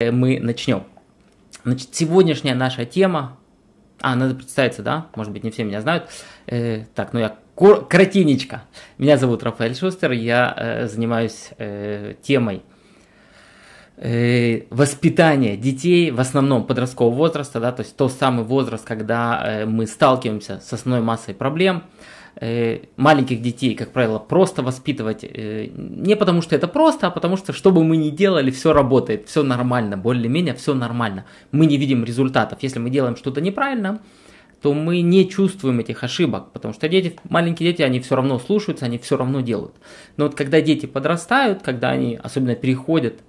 мы начнем. Значит, сегодняшняя наша тема... А, надо представиться, да? Может быть, не все меня знают. Э, так, ну я кратинечко. Меня зовут Рафаэль Шустер, я э, занимаюсь э, темой э, воспитания детей, в основном подросткового возраста, да, то есть тот самый возраст, когда э, мы сталкиваемся с основной массой проблем – Э, маленьких детей, как правило, просто воспитывать э, не потому, что это просто, а потому что, что бы мы ни делали, все работает, все нормально, более-менее все нормально. Мы не видим результатов. Если мы делаем что-то неправильно, то мы не чувствуем этих ошибок, потому что дети, маленькие дети, они все равно слушаются, они все равно делают. Но вот когда дети подрастают, когда они особенно переходят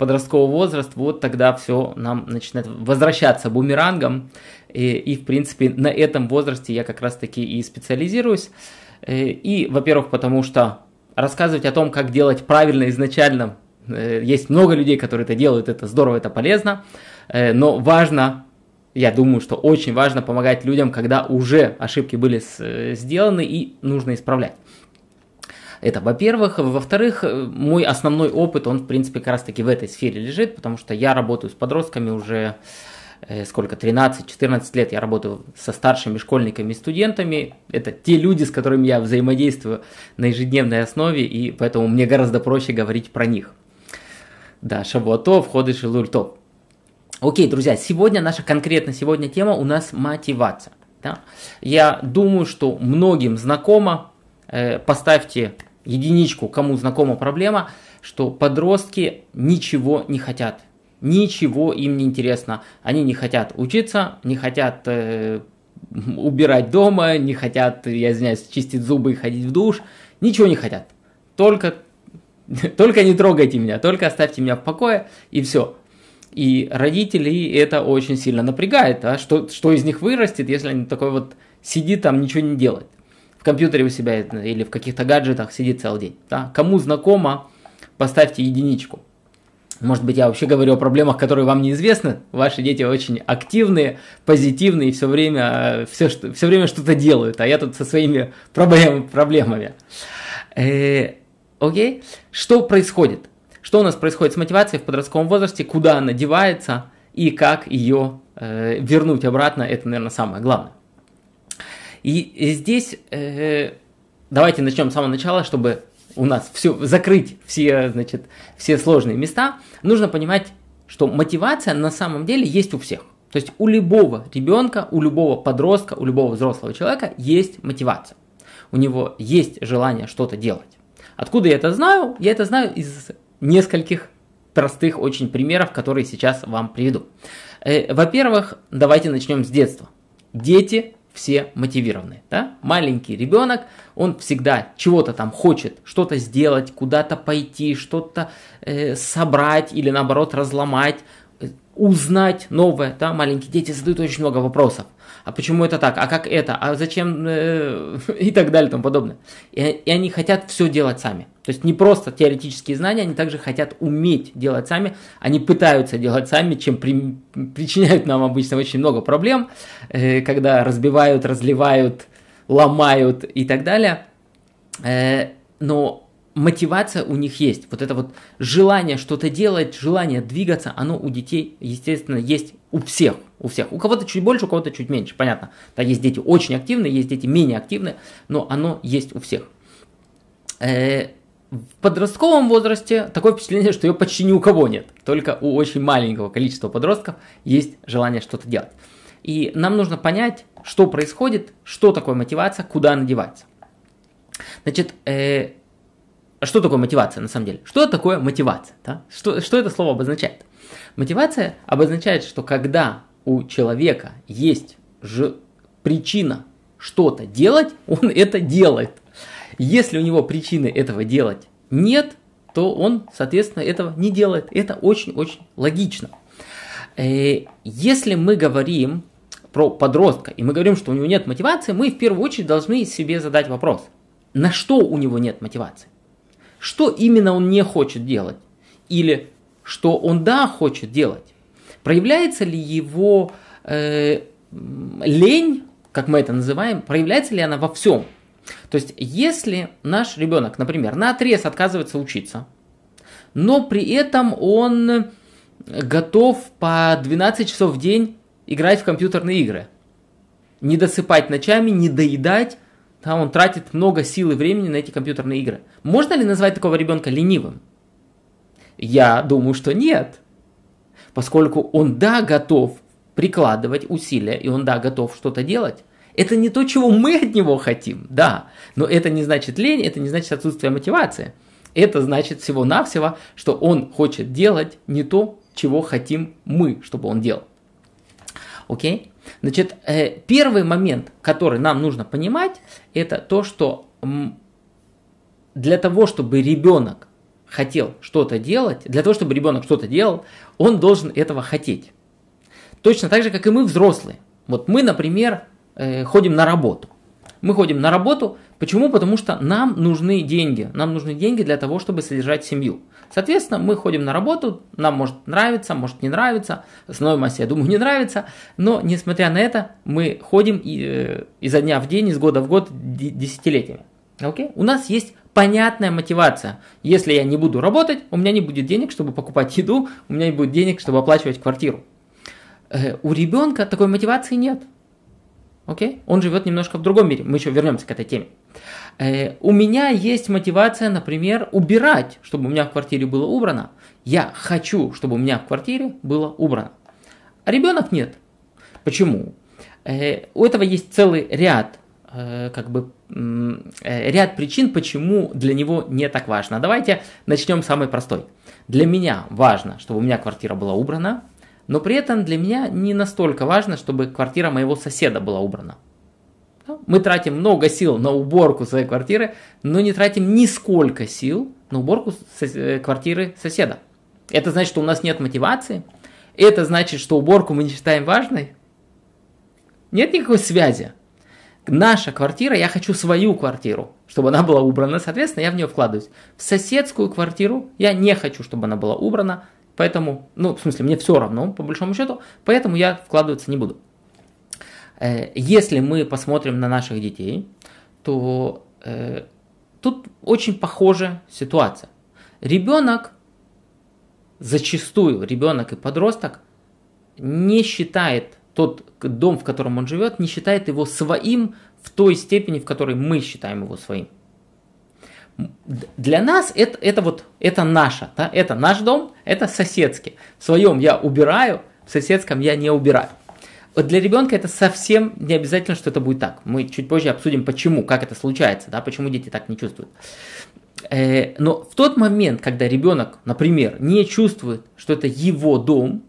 подростковый возраст, вот тогда все нам начинает возвращаться бумерангом, и, и, в принципе, на этом возрасте я как раз-таки и специализируюсь. Э, и, во-первых, потому что рассказывать о том, как делать правильно изначально, э, есть много людей, которые это делают, это здорово, это полезно, э, но важно, я думаю, что очень важно помогать людям, когда уже ошибки были сделаны и нужно исправлять. Это, во-первых. Во-вторых, мой основной опыт, он, в принципе, как раз-таки в этой сфере лежит, потому что я работаю с подростками уже Э, сколько, 13-14 лет я работаю со старшими школьниками и студентами. Это те люди, с которыми я взаимодействую на ежедневной основе, и поэтому мне гораздо проще говорить про них. Да, Шавуато, входы Шилуртов. Окей, друзья, сегодня наша конкретно сегодня тема у нас мотивация. Да? Я думаю, что многим знакомо, э, поставьте единичку, кому знакома проблема, что подростки ничего не хотят ничего им не интересно. Они не хотят учиться, не хотят э, убирать дома, не хотят, я извиняюсь, чистить зубы и ходить в душ. Ничего не хотят. Только, только не трогайте меня, только оставьте меня в покое, и все. И родителей это очень сильно напрягает, а что, что из них вырастет, если они такой вот сидит там, ничего не делает. В компьютере у себя или в каких-то гаджетах сидит целый день. Да? Кому знакомо, поставьте единичку. Может быть, я вообще говорю о проблемах, которые вам неизвестны. Ваши дети очень активные, позитивные и все время, все, что, все время что-то делают, а я тут со своими проблем, проблемами. Э, окей? Что происходит? Что у нас происходит с мотивацией в подростковом возрасте, куда она девается и как ее э, вернуть обратно, это, наверное, самое главное. И здесь э, давайте начнем с самого начала, чтобы у нас все, закрыть все, значит, все сложные места, нужно понимать, что мотивация на самом деле есть у всех. То есть у любого ребенка, у любого подростка, у любого взрослого человека есть мотивация. У него есть желание что-то делать. Откуда я это знаю? Я это знаю из нескольких простых очень примеров, которые сейчас вам приведу. Э, во-первых, давайте начнем с детства. Дети все мотивированы. Да? Маленький ребенок, он всегда чего-то там хочет, что-то сделать, куда-то пойти, что-то э, собрать или наоборот разломать, узнать новое. Да? Маленькие дети задают очень много вопросов а почему это так, а как это, а зачем э, и так далее и тому подобное. И, они хотят все делать сами. То есть не просто теоретические знания, они также хотят уметь делать сами, они пытаются делать сами, чем при, причиняют нам обычно очень много проблем, э, когда разбивают, разливают, ломают и так далее. Э, но мотивация у них есть. Вот это вот желание что-то делать, желание двигаться, оно у детей, естественно, есть у всех. У всех. У кого-то чуть больше, у кого-то чуть меньше, понятно. Да, есть дети очень активные, есть дети менее активные, но оно есть у всех. Э, в подростковом возрасте такое впечатление, что ее почти ни у кого нет. Только у очень маленького количества подростков есть желание что-то делать. И нам нужно понять, что происходит, что такое мотивация, куда она девается. Значит, э, что такое мотивация на самом деле? Что такое мотивация? Да? Что, что это слово обозначает? Мотивация обозначает, что когда у человека есть же причина что-то делать, он это делает. Если у него причины этого делать нет, то он, соответственно, этого не делает. Это очень-очень логично. Э, если мы говорим про подростка, и мы говорим, что у него нет мотивации, мы в первую очередь должны себе задать вопрос, на что у него нет мотивации? Что именно он не хочет делать? Или что он да хочет делать. Проявляется ли его э, лень, как мы это называем, проявляется ли она во всем? То есть, если наш ребенок, например, на отрез отказывается учиться, но при этом он готов по 12 часов в день играть в компьютерные игры. Не досыпать ночами, не доедать, да, он тратит много сил и времени на эти компьютерные игры. Можно ли назвать такого ребенка ленивым? Я думаю, что нет. Поскольку он, да, готов прикладывать усилия, и он, да, готов что-то делать, это не то, чего мы от него хотим, да, но это не значит лень, это не значит отсутствие мотивации. Это значит всего-навсего, что он хочет делать не то, чего хотим мы, чтобы он делал. Окей? Значит, э, первый момент, который нам нужно понимать, это то, что для того, чтобы ребенок хотел что-то делать, для того, чтобы ребенок что-то делал, он должен этого хотеть. Точно так же, как и мы взрослые. Вот мы, например, э, ходим на работу. Мы ходим на работу, почему? Потому что нам нужны деньги. Нам нужны деньги для того, чтобы содержать семью. Соответственно, мы ходим на работу, нам может нравиться, может не нравиться, основной массе, я думаю, не нравится, но несмотря на это, мы ходим и, э, изо дня в день, из года в год, десятилетиями. Okay? У нас есть понятная мотивация. Если я не буду работать, у меня не будет денег, чтобы покупать еду, у меня не будет денег, чтобы оплачивать квартиру. Э, у ребенка такой мотивации нет. Окей? Он живет немножко в другом мире. Мы еще вернемся к этой теме. Э, у меня есть мотивация, например, убирать, чтобы у меня в квартире было убрано. Я хочу, чтобы у меня в квартире было убрано. А ребенок нет. Почему? Э, у этого есть целый ряд э, как бы ряд причин, почему для него не так важно. Давайте начнем с самой простой. Для меня важно, чтобы у меня квартира была убрана, но при этом для меня не настолько важно, чтобы квартира моего соседа была убрана. Мы тратим много сил на уборку своей квартиры, но не тратим нисколько сил на уборку э, квартиры соседа. Это значит, что у нас нет мотивации? Это значит, что уборку мы не считаем важной? Нет никакой связи. Наша квартира, я хочу свою квартиру, чтобы она была убрана, соответственно, я в нее вкладываюсь. В соседскую квартиру я не хочу, чтобы она была убрана, поэтому, ну, в смысле, мне все равно, по большому счету, поэтому я вкладываться не буду. Э, если мы посмотрим на наших детей, то э, тут очень похожая ситуация. Ребенок, зачастую ребенок и подросток не считает тот дом, в котором он живет, не считает его своим в той степени, в которой мы считаем его своим. Для нас это, это вот это наше, да? это наш дом, это соседский. В своем я убираю, в соседском я не убираю. Вот для ребенка это совсем не обязательно, что это будет так. Мы чуть позже обсудим, почему, как это случается, да, почему дети так не чувствуют. Э, но в тот момент, когда ребенок, например, не чувствует, что это его дом,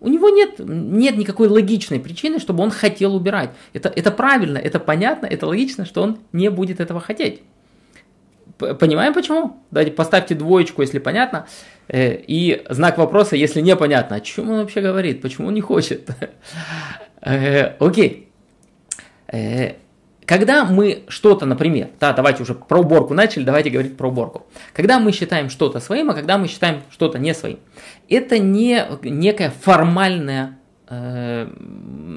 у него нет, нет никакой логичной причины, чтобы он хотел убирать. Это, это правильно, это понятно, это логично, что он не будет этого хотеть. Понимаем почему? Давайте поставьте двоечку, если понятно, э, и знак вопроса, если непонятно. О чем он вообще говорит? Почему он не хочет? Э, окей. Э, когда мы что-то, например, да, давайте уже про уборку начали, давайте говорить про уборку. Когда мы считаем что-то своим, а когда мы считаем что-то не своим, это не некая формальная э,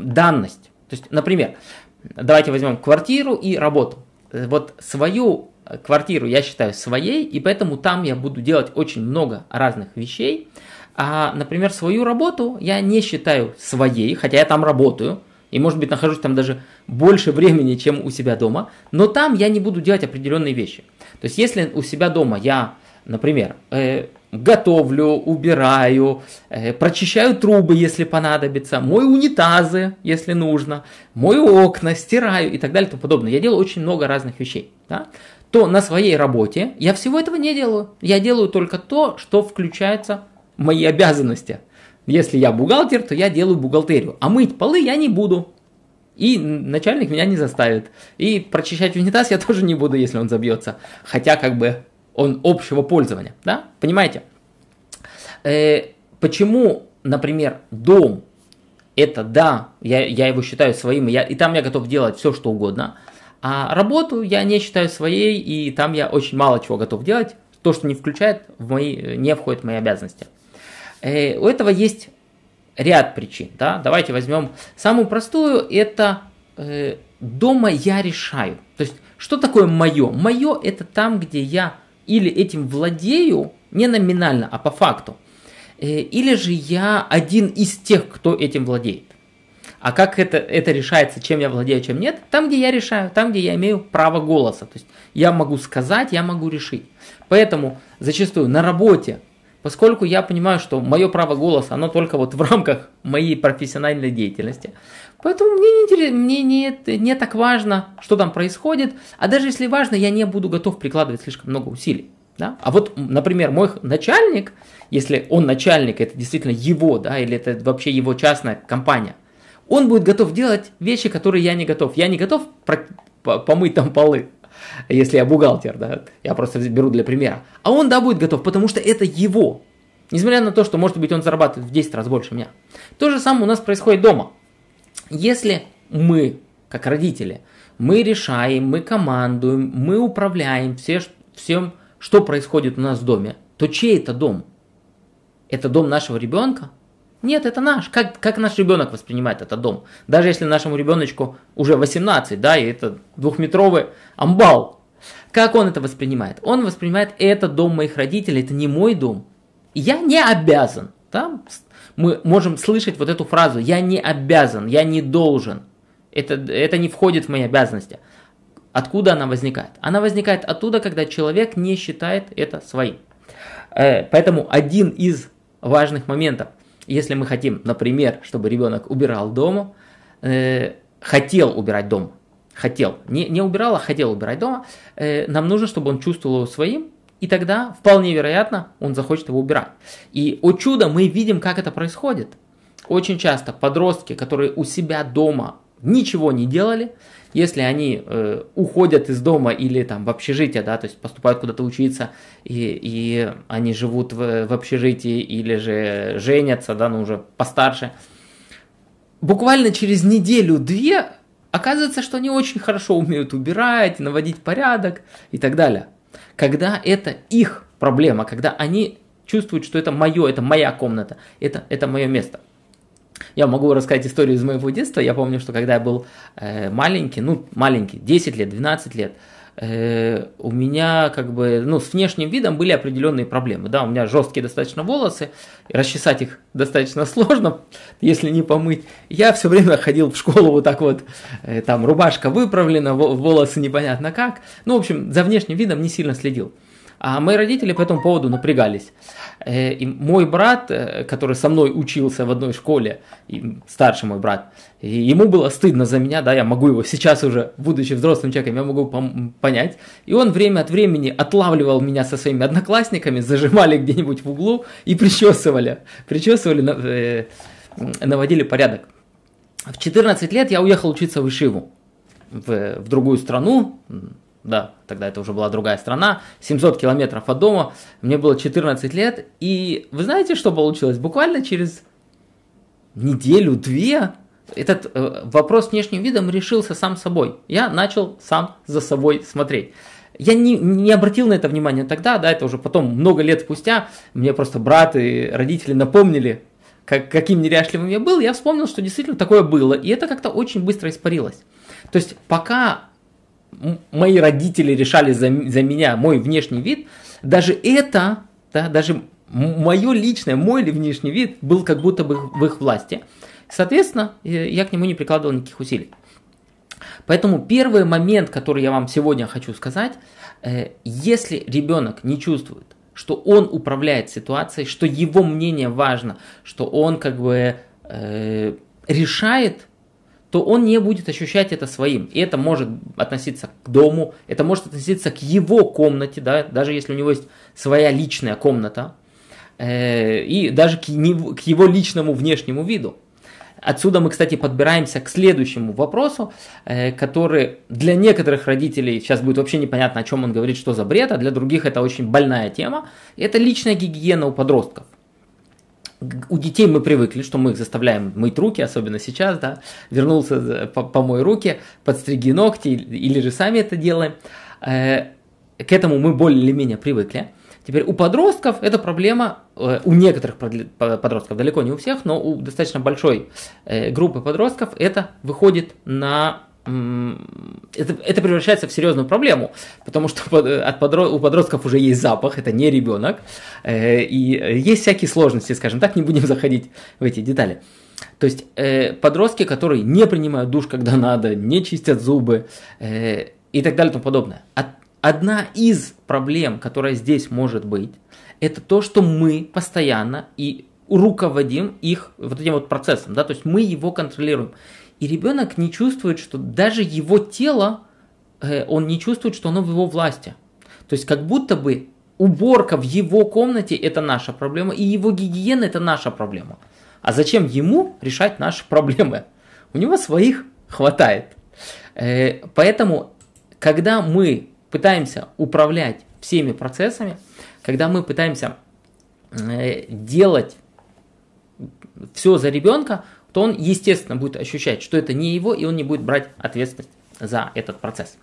данность. То есть, например, давайте возьмем квартиру и работу. Вот свою квартиру я считаю своей, и поэтому там я буду делать очень много разных вещей. А, например, свою работу я не считаю своей, хотя я там работаю, и, может быть, нахожусь там даже больше времени, чем у себя дома, но там я не буду делать определенные вещи. То есть, если у себя дома я, например, э, готовлю, убираю, э, прочищаю трубы, если понадобится, мою унитазы, если нужно, мою окна, стираю и так далее и тому подобное. Я делаю очень много разных вещей. Да? То на своей работе я всего этого не делаю. Я делаю только то, что включается в мои обязанности. Если я бухгалтер, то я делаю бухгалтерию. А мыть полы я не буду. И начальник меня не заставит. И прочищать унитаз я тоже не буду, если он забьется. Хотя как бы он общего пользования. Да? Понимаете? Э, почему, например, дом это да, я, я его считаю своим, я, и там я готов делать все, что угодно – а работу я не считаю своей, и там я очень мало чего готов делать. То, что не включает в мои, не входит в мои обязанности. Э, у этого есть ряд причин. Да? Давайте возьмем самую простую. Это э, дома я решаю. То есть, что такое мое? Мое это там, где я или этим владею, не номинально, а по факту. или же я один из тех, кто этим владеет. А как это, это решается, чем я владею, чем нет? Там, где я решаю, там, где я имею право голоса. То есть я могу сказать, я могу решить. Поэтому зачастую на работе, поскольку я понимаю, что мое право голоса, оно только вот в рамках моей профессиональной деятельности, поэтому мне не, интересно, мне не, не так важно, что там происходит, а даже если важно, я не буду готов прикладывать слишком много усилий. Да? А вот, например, мой начальник, если он начальник, это действительно его, да, или это вообще его частная компания, он будет готов делать вещи, которые я не готов. Я не готов помыть там полы, если я бухгалтер, да, я просто беру для примера. А он, да, будет готов, потому что это его. Несмотря на то, что, может быть, он зарабатывает в 10 раз больше меня. То же самое у нас происходит дома. Если мы, как родители, мы решаем, мы командуем, мы управляем все, всем, что происходит у нас в доме, то чей это дом? Это дом нашего ребенка? Нет, это наш. Как, как наш ребенок воспринимает этот дом? Даже если нашему ребеночку уже 18, да, и это двухметровый амбал. Как он это воспринимает? Он воспринимает это дом моих родителей, это не мой дом. Я не обязан. Да? Мы можем слышать вот эту фразу «я не обязан», «я не должен». Это, это не входит в мои обязанности. Откуда она возникает? Она возникает оттуда, когда человек не считает это своим. Э, поэтому один из важных моментов – если мы хотим, например, чтобы ребенок убирал дома, э, хотел убирать дом, хотел, не, не убирал, а хотел убирать дома, э, нам нужно, чтобы он чувствовал его своим, и тогда вполне вероятно он захочет его убирать. И о чудо мы видим, как это происходит. Очень часто подростки, которые у себя дома ничего не делали, если они э, уходят из дома или там в общежитие, да, то есть поступают куда-то учиться, и, и они живут в, в общежитии или же женятся, да, ну уже постарше, буквально через неделю-две оказывается, что они очень хорошо умеют убирать, наводить порядок и так далее. Когда это их проблема, когда они чувствуют, что это мое, это моя комната, это, это мое место. Я могу рассказать историю из моего детства. Я помню, что когда я был э, маленький, ну, маленький, 10 лет, 12 лет, э, у меня как бы, ну, с внешним видом были определенные проблемы. Да, у меня жесткие достаточно волосы, расчесать их достаточно сложно, если не помыть. Я все время ходил в школу вот так вот, э, там рубашка выправлена, волосы непонятно как. Ну, в общем, за внешним видом не сильно следил. А мои родители по этому поводу напрягались. Э, и мой брат, э, который со мной учился в одной школе, старший мой брат, ему было стыдно за меня, да, я могу его сейчас уже, будучи взрослым человеком, я могу понять. И он время от времени отлавливал меня со своими одноклассниками, зажимали где-нибудь в углу и причесывали, причесывали, э, наводили порядок. В 14 лет я уехал учиться в Ишиву, в, в другую страну, да, тогда это уже была другая страна, 700 километров от дома, мне было 14 лет, и вы знаете, что получилось? Буквально через неделю-две этот э, вопрос с внешним видом решился сам собой. Я начал сам за собой смотреть. Я не, не обратил на это внимания тогда, да, это уже потом, много лет спустя, мне просто брат и родители напомнили, как, каким неряшливым я был, я вспомнил, что действительно такое было, и это как-то очень быстро испарилось. То есть пока мои родители решали за, за меня мой внешний вид, даже это, да, даже мое личное, мой ли внешний вид был как будто бы в их власти. Соответственно, я к нему не прикладывал никаких усилий. Поэтому первый момент, который я вам сегодня хочу сказать, э, если ребенок не чувствует, что он управляет ситуацией, что его мнение важно, что он как бы э, решает то он не будет ощущать это своим. И это может относиться к дому, это может относиться к его комнате, да, даже если у него есть своя личная комната, э, и даже к, не, к его личному внешнему виду. Отсюда мы, кстати, подбираемся к следующему вопросу, э, который для некоторых родителей сейчас будет вообще непонятно, о чем он говорит, что за бред, а для других это очень больная тема. Это личная гигиена у подростков у детей мы привыкли, что мы их заставляем мыть руки, особенно сейчас, да, вернулся, помой руки, подстриги ногти, или же сами это делаем. Э, к этому мы более или менее привыкли. Теперь у подростков эта проблема, э, у некоторых подростков, далеко не у всех, но у достаточно большой э, группы подростков это выходит на это, это превращается в серьезную проблему, потому что от подрод, у подростков уже есть запах, это не ребенок, э, и есть всякие сложности, скажем так, не будем заходить в эти детали. То есть э, подростки, которые не принимают душ, когда надо, не чистят зубы э, и так далее и тому подобное. От, одна из проблем, которая здесь может быть, это то, что мы постоянно и руководим их вот этим вот процессом, да, то есть мы его контролируем. И ребенок не чувствует, что даже его тело, э, он не чувствует, что оно в его власти. То есть как будто бы уборка в его комнате это наша проблема, и его гигиена это наша проблема. А зачем ему решать наши проблемы? У него своих хватает. Э, поэтому, когда мы пытаемся управлять всеми процессами, когда мы пытаемся э, делать все за ребенка, то он, естественно, будет ощущать, что это не его, и он не будет брать ответственность за этот процесс.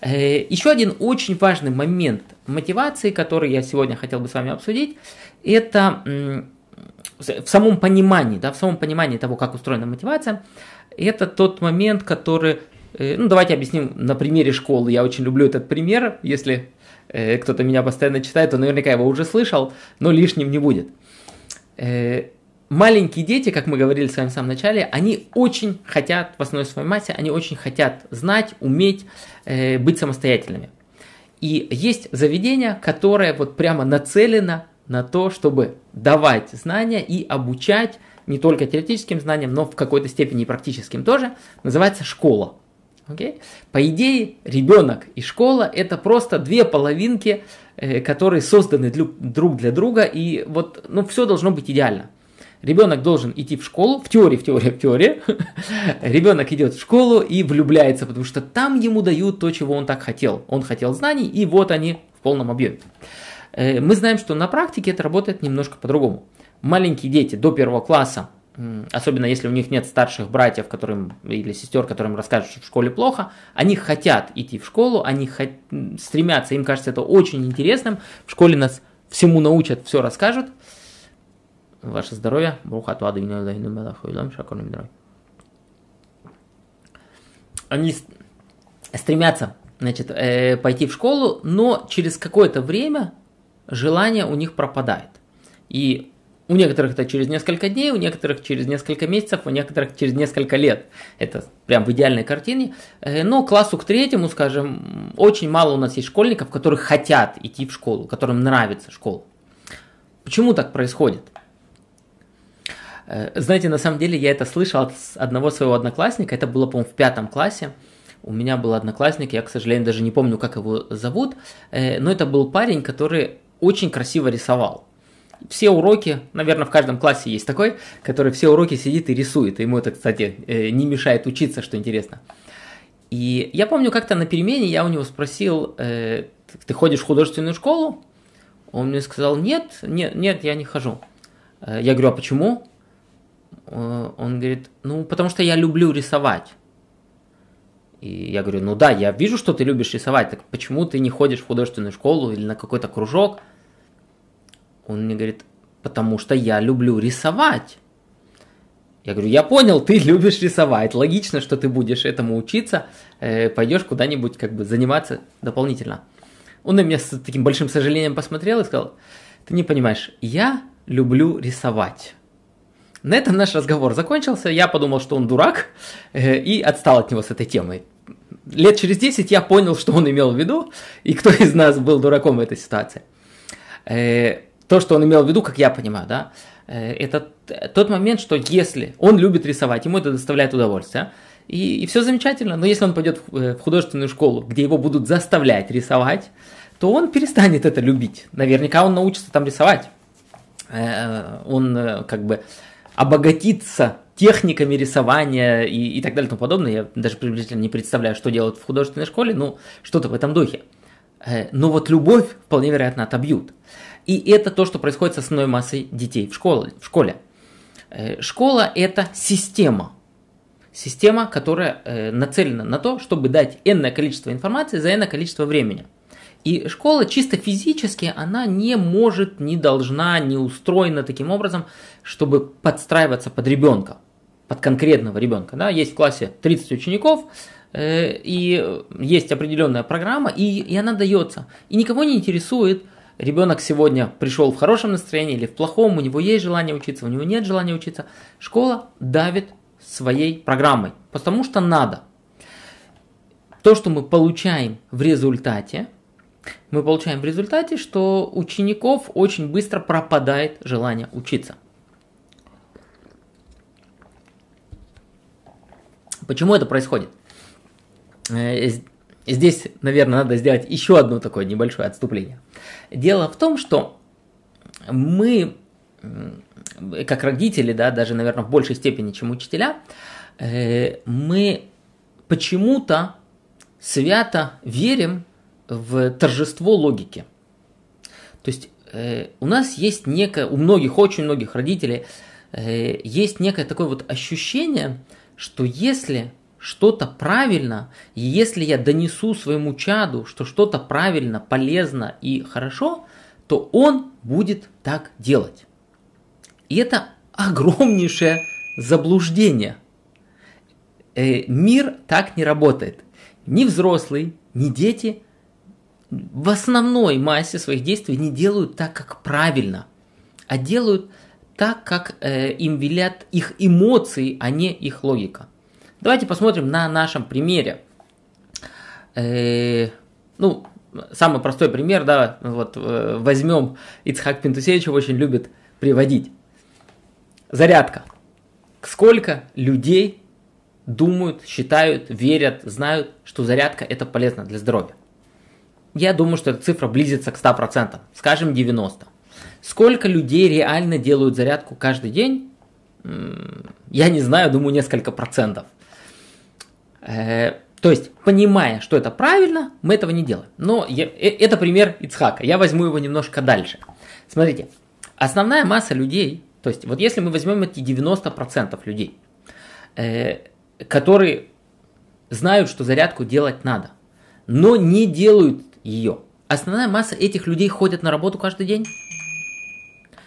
Э, Еще один очень важный момент мотивации, который я сегодня хотел бы с вами обсудить, это в самом понимании, да, в самом понимании того, как устроена мотивация, это тот момент, который, э, ну давайте объясним на примере школы. Я очень люблю этот пример, если э, кто-то меня постоянно читает, то наверняка его уже слышал, но лишним не будет маленькие дети, как мы говорили с вами в самом начале, они очень хотят, в основной своей массе, они очень хотят знать, уметь, э, быть самостоятельными. И есть заведение, которое вот прямо нацелено на то, чтобы давать знания и обучать не только теоретическим знаниям, но в какой-то степени и практическим тоже, называется школа. Okay? По идее, ребенок и школа это просто две половинки, э, которые созданы друг для друга, и вот ну, все должно быть идеально. Ребенок должен идти в школу, в теории, в теории, в теории. Ребенок идет в школу и влюбляется, потому что там ему дают то, чего он так хотел. Он хотел знаний, и вот они в полном объеме. Э, мы знаем, что на практике это работает немножко по-другому. Маленькие дети до первого класса, особенно если у них нет старших братьев которым, или сестер, которым расскажут, что в школе плохо, они хотят идти в школу, они хот... стремятся, им кажется это очень интересным. В школе нас всему научат, все расскажут – ваше здоровье. Брухату Они стремятся значит, э, пойти в школу, но через какое-то время желание у них пропадает. И у некоторых это через несколько дней, у некоторых через несколько месяцев, у некоторых через несколько лет. Это прям в идеальной картине. Э, но классу к третьему, скажем, очень мало у нас есть школьников, которые хотят идти в школу, которым нравится школа. Почему так происходит? Э, знаете, на самом деле я это слышал от одного своего одноклассника, это было, по-моему, в пятом классе. У меня был одноклассник, я, к сожалению, даже не помню, как его зовут, э, но это был парень, который очень красиво рисовал. Все уроки, наверное, в каждом классе есть такой, который все уроки сидит и рисует. ему это, кстати, э, не мешает учиться, что интересно. И я помню, как-то на перемене я у него спросил, ты ходишь в художественную школу? Он мне сказал, нет, нет, нет, я не хожу. Я говорю, а почему? Э, он говорит, ну, потому что я люблю рисовать. И я говорю, ну да, я вижу, что ты любишь рисовать, так почему ты не ходишь в художественную школу или на какой-то кружок? Он мне говорит, потому что я люблю рисовать. Я говорю, я понял, ты любишь рисовать, логично, что ты будешь этому учиться, э, пойдешь куда-нибудь как бы заниматься дополнительно. Он на меня с таким большим сожалением посмотрел и сказал, ты не понимаешь, я люблю рисовать. На этом наш разговор закончился. Я подумал, что он дурак, э, и отстал от него с этой темой. Лет через 10 я понял, что он имел в виду, и кто из нас был дураком в этой ситуации. Э, то, что он имел в виду, как я понимаю, да, э, это тот момент, что если он любит рисовать, ему это доставляет удовольствие, и, и все замечательно, но если он пойдет в художественную школу, где его будут заставлять рисовать, то он перестанет это любить. Наверняка он научится там рисовать. Он как бы обогатиться техниками рисования и, и так далее и тому подобное. Я даже приблизительно не представляю, что делают в художественной школе, ну, что-то в этом духе. Э, но вот любовь вполне вероятно отобьют. И это то, что происходит с основной массой детей в школе. В школе. Э, школа – это система. Система, которая э, нацелена на то, чтобы дать энное количество информации за энное количество времени – и школа чисто физически, она не может, не должна, не устроена таким образом, чтобы подстраиваться под ребенка, под конкретного ребенка. Да? Есть в классе 30 учеников, э, и есть определенная программа, и, и она дается. И никого не интересует, ребенок сегодня пришел в хорошем настроении или в плохом, у него есть желание учиться, у него нет желания учиться. Школа давит своей программой, потому что надо. То, что мы получаем в результате, мы получаем в результате, что учеников очень быстро пропадает желание учиться. Почему это происходит? Э, здесь, наверное, надо сделать еще одно такое небольшое отступление. Дело в том, что мы, как родители, да, даже, наверное, в большей степени, чем учителя, э, мы почему-то свято верим в торжество логики. То есть э, у нас есть некое, у многих, очень многих родителей, э, есть некое такое вот ощущение, что если что-то правильно, и если я донесу своему чаду, что что-то правильно, полезно и хорошо, то он будет так делать. И это огромнейшее заблуждение. Э, мир так не работает. Ни взрослый, ни дети в основной массе своих действий не делают так, как правильно, а делают так, как э, им велят их эмоции, а не их логика. Давайте посмотрим на нашем примере. Э, ну, самый простой пример, да, вот э, возьмем Ицхак Пентусевич очень любит приводить. Зарядка. Сколько людей думают, считают, верят, знают, что зарядка это полезно для здоровья? Я думаю, что эта цифра близится к 100%, скажем 90%. Сколько людей реально делают зарядку каждый день? Я не знаю, думаю, несколько процентов. Э, то есть, понимая, что это правильно, мы этого не делаем. Но я, э, это пример Ицхака. Я возьму его немножко дальше. Смотрите, основная масса людей, то есть, вот если мы возьмем эти 90% людей, э, которые знают, что зарядку делать надо, но не делают ее. Основная масса этих людей ходят на работу каждый день.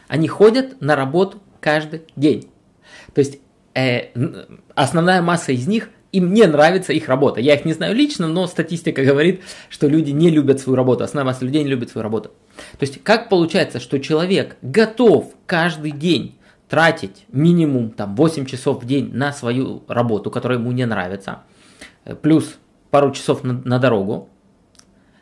Они ходят на работу каждый день. То есть э, основная масса из них им не нравится их работа. Я их не знаю лично, но статистика говорит, что люди не любят свою работу. Основная масса людей не любит свою работу. То есть как получается, что человек готов каждый день тратить минимум там, 8 часов в день на свою работу, которая ему не нравится, э, плюс пару часов на, на дорогу,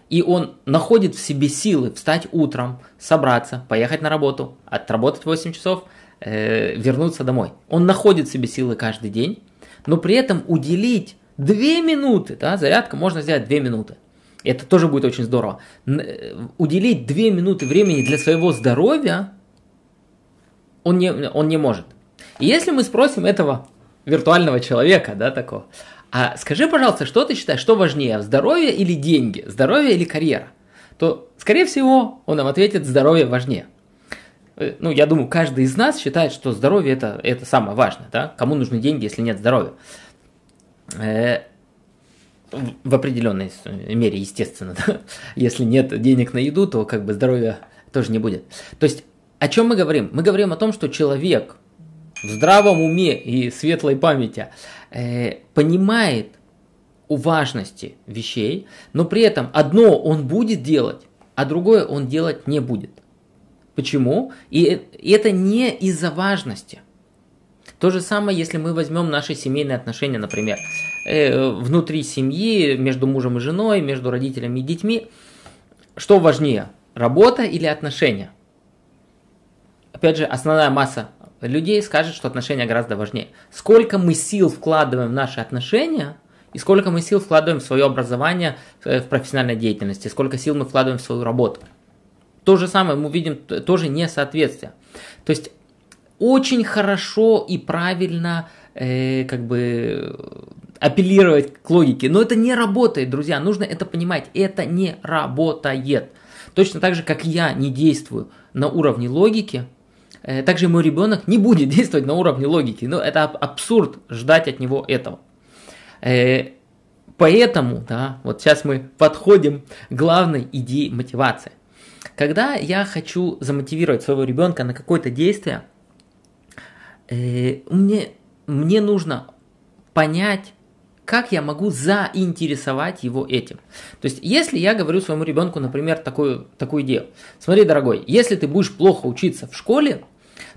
и он находит в себе силы встать утром, собраться, поехать на работу, отработать 8 часов, э, вернуться домой. Он находит в себе силы каждый день, но при этом уделить 2 минуты, да, зарядка можно сделать 2 минуты. Это тоже будет очень здорово. Э, уделить 2 минуты времени для своего здоровья он не, он не может. И если мы спросим этого виртуального человека, да, такого, а скажи, пожалуйста, что ты считаешь, что важнее, здоровье или деньги, здоровье или карьера? То, скорее всего, он нам ответит, здоровье важнее. Э, ну, я думаю, каждый из нас считает, что здоровье это, это самое важное, да? Кому нужны деньги, если нет здоровья? Э, в определенной мере, естественно, да? Если нет денег на еду, то как бы здоровья тоже не будет. То есть, о чем мы говорим? Мы говорим о том, что человек в здравом уме и светлой памяти э, понимает о важности вещей, но при этом одно он будет делать, а другое он делать не будет. Почему? И, и это не из-за важности. То же самое, если мы возьмем наши семейные отношения, например, э, внутри семьи, между мужем и женой, между родителями и детьми. Что важнее, работа или отношения? Опять же, основная масса людей скажет, что отношения гораздо важнее. Сколько мы сил вкладываем в наши отношения, и сколько мы сил вкладываем в свое образование, э, в профессиональной деятельности, сколько сил мы вкладываем в свою работу. То же самое мы видим тоже несоответствие. То есть очень хорошо и правильно э, как бы апеллировать к логике, но это не работает, друзья, нужно это понимать, это не работает. Точно так же, как я не действую на уровне логики, также мой ребенок не будет действовать на уровне логики. Но это абсурд ждать от него этого. Э, поэтому, да, вот сейчас мы подходим к главной идее мотивации. Когда я хочу замотивировать своего ребенка на какое-то действие, э, мне, мне нужно понять, как я могу заинтересовать его этим. То есть, если я говорю своему ребенку, например, такую, такую идею. Смотри, дорогой, если ты будешь плохо учиться в школе,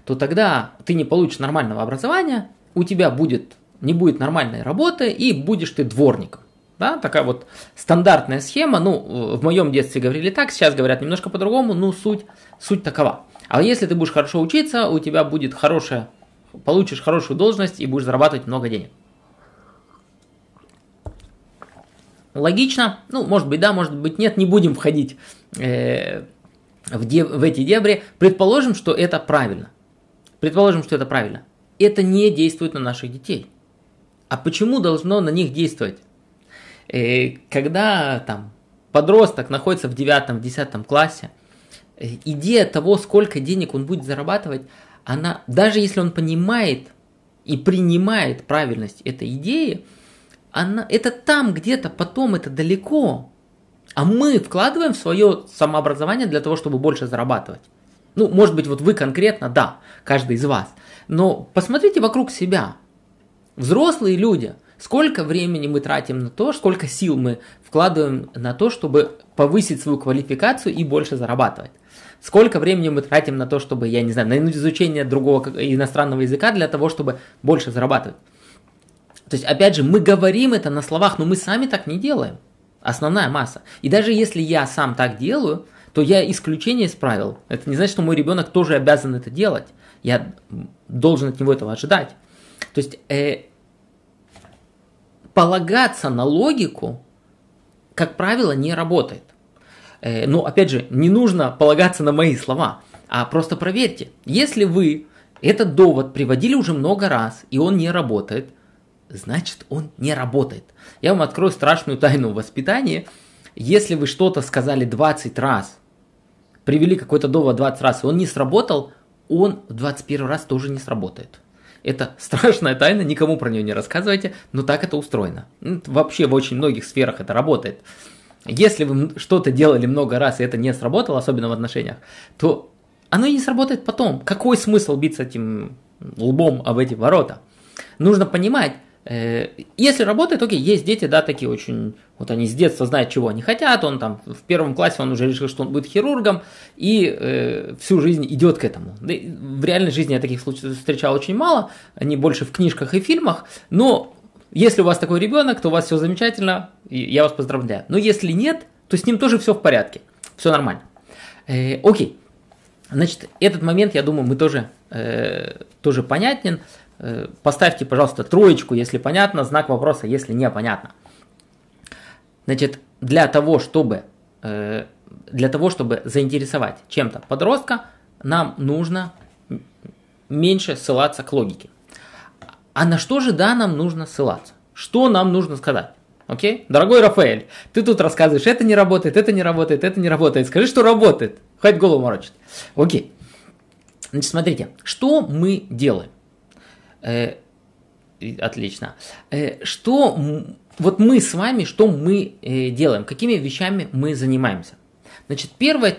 то тогда ты не получишь нормального образования, у тебя будет, не будет нормальной работы и будешь ты дворником. Да, такая вот стандартная схема. Ну, в моем детстве говорили так, сейчас говорят немножко по-другому, но суть, суть такова. А если ты будешь хорошо учиться, у тебя будет хорошая, получишь хорошую должность и будешь зарабатывать много денег. Логично, ну, может быть, да, может быть, нет, не будем входить э, в, дев, в эти дебри. Предположим, что это правильно. Предположим, что это правильно. Это не действует на наших детей. А почему должно на них действовать? Э, когда там подросток находится в 9-10 классе, э, идея того, сколько денег он будет зарабатывать, она, даже если он понимает и принимает правильность этой идеи, она, это там где-то, потом это далеко. А мы вкладываем в свое самообразование для того, чтобы больше зарабатывать. Ну, может быть, вот вы конкретно, да, каждый из вас. Но посмотрите вокруг себя. Взрослые люди, сколько времени мы тратим на то, сколько сил мы вкладываем на то, чтобы повысить свою квалификацию и больше зарабатывать. Сколько времени мы тратим на то, чтобы, я не знаю, на изучение другого иностранного языка для того, чтобы больше зарабатывать. То есть, опять же, мы говорим это на словах, но мы сами так не делаем. Основная масса. И даже если я сам так делаю, то я исключение из правил. Это не значит, что мой ребенок тоже обязан это делать. Я должен от него этого ожидать. То есть э, полагаться на логику, как правило, не работает. Э, но опять же, не нужно полагаться на мои слова, а просто проверьте. Если вы этот довод приводили уже много раз, и он не работает, значит он не работает. Я вам открою страшную тайну воспитания. Если вы что-то сказали 20 раз, привели какой-то довод 20 раз, и он не сработал, он в 21 раз тоже не сработает. Это страшная тайна, никому про нее не рассказывайте, но так это устроено. Вообще в очень многих сферах это работает. Если вы что-то делали много раз, и это не сработало, особенно в отношениях, то оно и не сработает потом. Какой смысл биться этим лбом об эти ворота? Нужно понимать, если работает, окей, есть дети, да, такие очень, вот они с детства знают, чего они хотят, он там в первом классе он уже решил, что он будет хирургом, и э, всю жизнь идет к этому. В реальной жизни я таких случаев встречал очень мало, они больше в книжках и фильмах, но если у вас такой ребенок, то у вас все замечательно, я вас поздравляю. Но если нет, то с ним тоже все в порядке, все нормально. Э, окей, значит, этот момент, я думаю, мы тоже, э, тоже понятен. Э, поставьте, пожалуйста, троечку, если понятно, знак вопроса, если непонятно. Значит, для того, чтобы, э, для того, чтобы заинтересовать чем-то подростка, нам нужно меньше ссылаться к логике. А на что же, да, нам нужно ссылаться? Что нам нужно сказать? Окей? Дорогой Рафаэль, ты тут рассказываешь, это не работает, это не работает, это не работает. Скажи, что работает. Хоть голову морочит. Окей. Значит, смотрите, что мы делаем? Э, отлично. Э, что вот мы с вами, что мы э, делаем, какими вещами мы занимаемся? Значит, первое,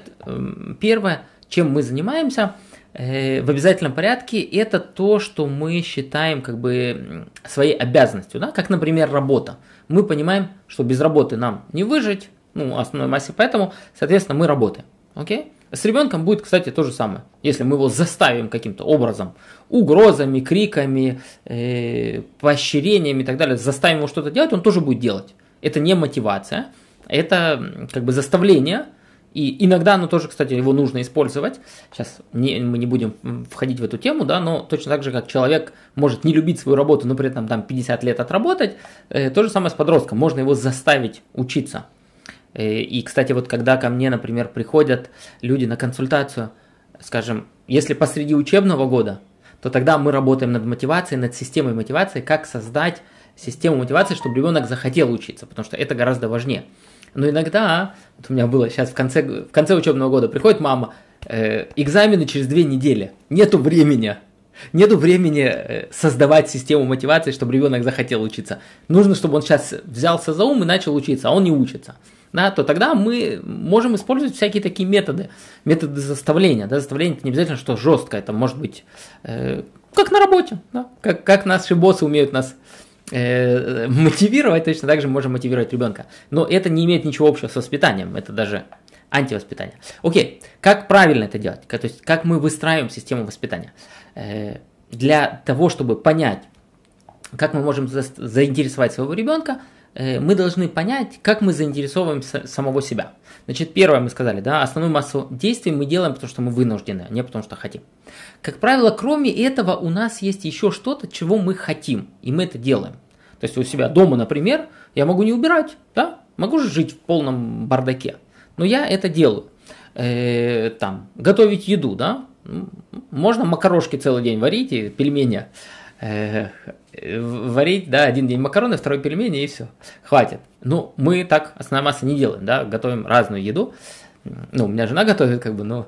первое чем мы занимаемся в обязательном порядке, это то, что мы считаем как бы своей обязанностью, да? как, например, работа. Мы понимаем, что без работы нам не выжить, ну, основной массе, поэтому, соответственно, мы работаем. Окей? С ребенком будет, кстати, то же самое. Если мы его заставим каким-то образом, угрозами, криками, э, поощрениями и так далее, заставим его что-то делать, он тоже будет делать. Это не мотивация, это как бы заставление. И иногда оно тоже, кстати, его нужно использовать. Сейчас не, мы не будем входить в эту тему, да, но точно так же, как человек может не любить свою работу, но при этом там 50 лет отработать, э, то же самое с подростком. Можно его заставить учиться и, кстати, вот когда ко мне, например, приходят люди на консультацию, скажем, если посреди учебного года, то тогда мы работаем над мотивацией, над системой мотивации, как создать систему мотивации, чтобы ребенок захотел учиться, потому что это гораздо важнее. Но иногда, вот у меня было сейчас в конце, в конце учебного года, приходит мама, э, экзамены через две недели, нету времени, Нету времени э, создавать систему мотивации, чтобы ребенок захотел учиться. Нужно, чтобы он сейчас взялся за ум и начал учиться, а он не учится да, то тогда мы можем использовать всякие такие методы, методы заставления. Да, заставление это не обязательно, что жестко, это может быть э, как на работе, да, как, как наши боссы умеют нас э, мотивировать, точно так же можем мотивировать ребенка. Но это не имеет ничего общего с воспитанием, это даже антивоспитание. Окей, как правильно это делать? То есть, как мы выстраиваем систему воспитания? Э, для того, чтобы понять, как мы можем за, заинтересовать своего ребенка, мы должны понять, как мы заинтересовываем самого себя. Значит, первое мы сказали, да, основную массу действий мы делаем, потому что мы вынуждены, а не потому что хотим. Как правило, кроме этого у нас есть еще что-то, чего мы хотим, и мы это делаем. То есть у себя дома, например, я могу не убирать, да, могу же жить в полном бардаке, но я это делаю. Э, там, готовить еду, да, можно макарошки целый день варить и пельмени э, варить, да, один день макароны, второй пельмени и все, хватит. Ну, мы так основная масса не делаем, да, готовим разную еду. Ну, у меня жена готовит, как бы,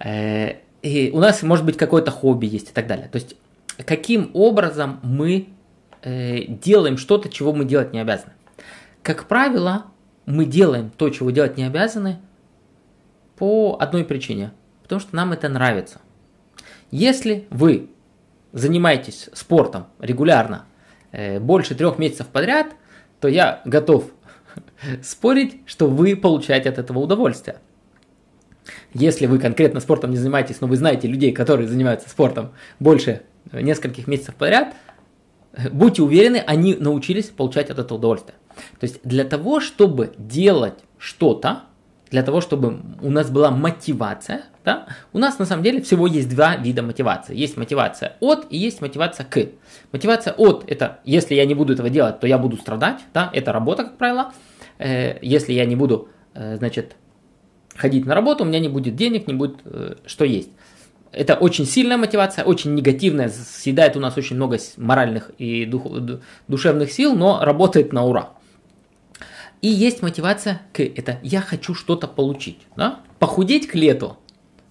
э, и у нас может быть какое-то хобби есть и так далее. То есть, каким образом мы э, делаем что-то, чего мы делать не обязаны. Как правило, мы делаем то, чего делать не обязаны, по одной причине, потому что нам это нравится. Если вы занимаетесь спортом регулярно э, больше трех месяцев подряд, то я готов спорить, что вы получаете от этого удовольствие. Если вы конкретно спортом не занимаетесь, но вы знаете людей, которые занимаются спортом больше нескольких месяцев подряд, будьте уверены, они научились получать от этого удовольствие. То есть для того, чтобы делать что-то, для того, чтобы у нас была мотивация, да, у нас на самом деле всего есть два вида мотивации. Есть мотивация от и есть мотивация к. Мотивация от – это если я не буду этого делать, то я буду страдать, да, это работа, как правило. Э, если я не буду, э, значит, ходить на работу, у меня не будет денег, не будет э, что есть. Это очень сильная мотивация, очень негативная, съедает у нас очень много моральных и дух, душевных сил, но работает на ура. И есть мотивация к это я хочу что-то получить. Да? Похудеть к лету.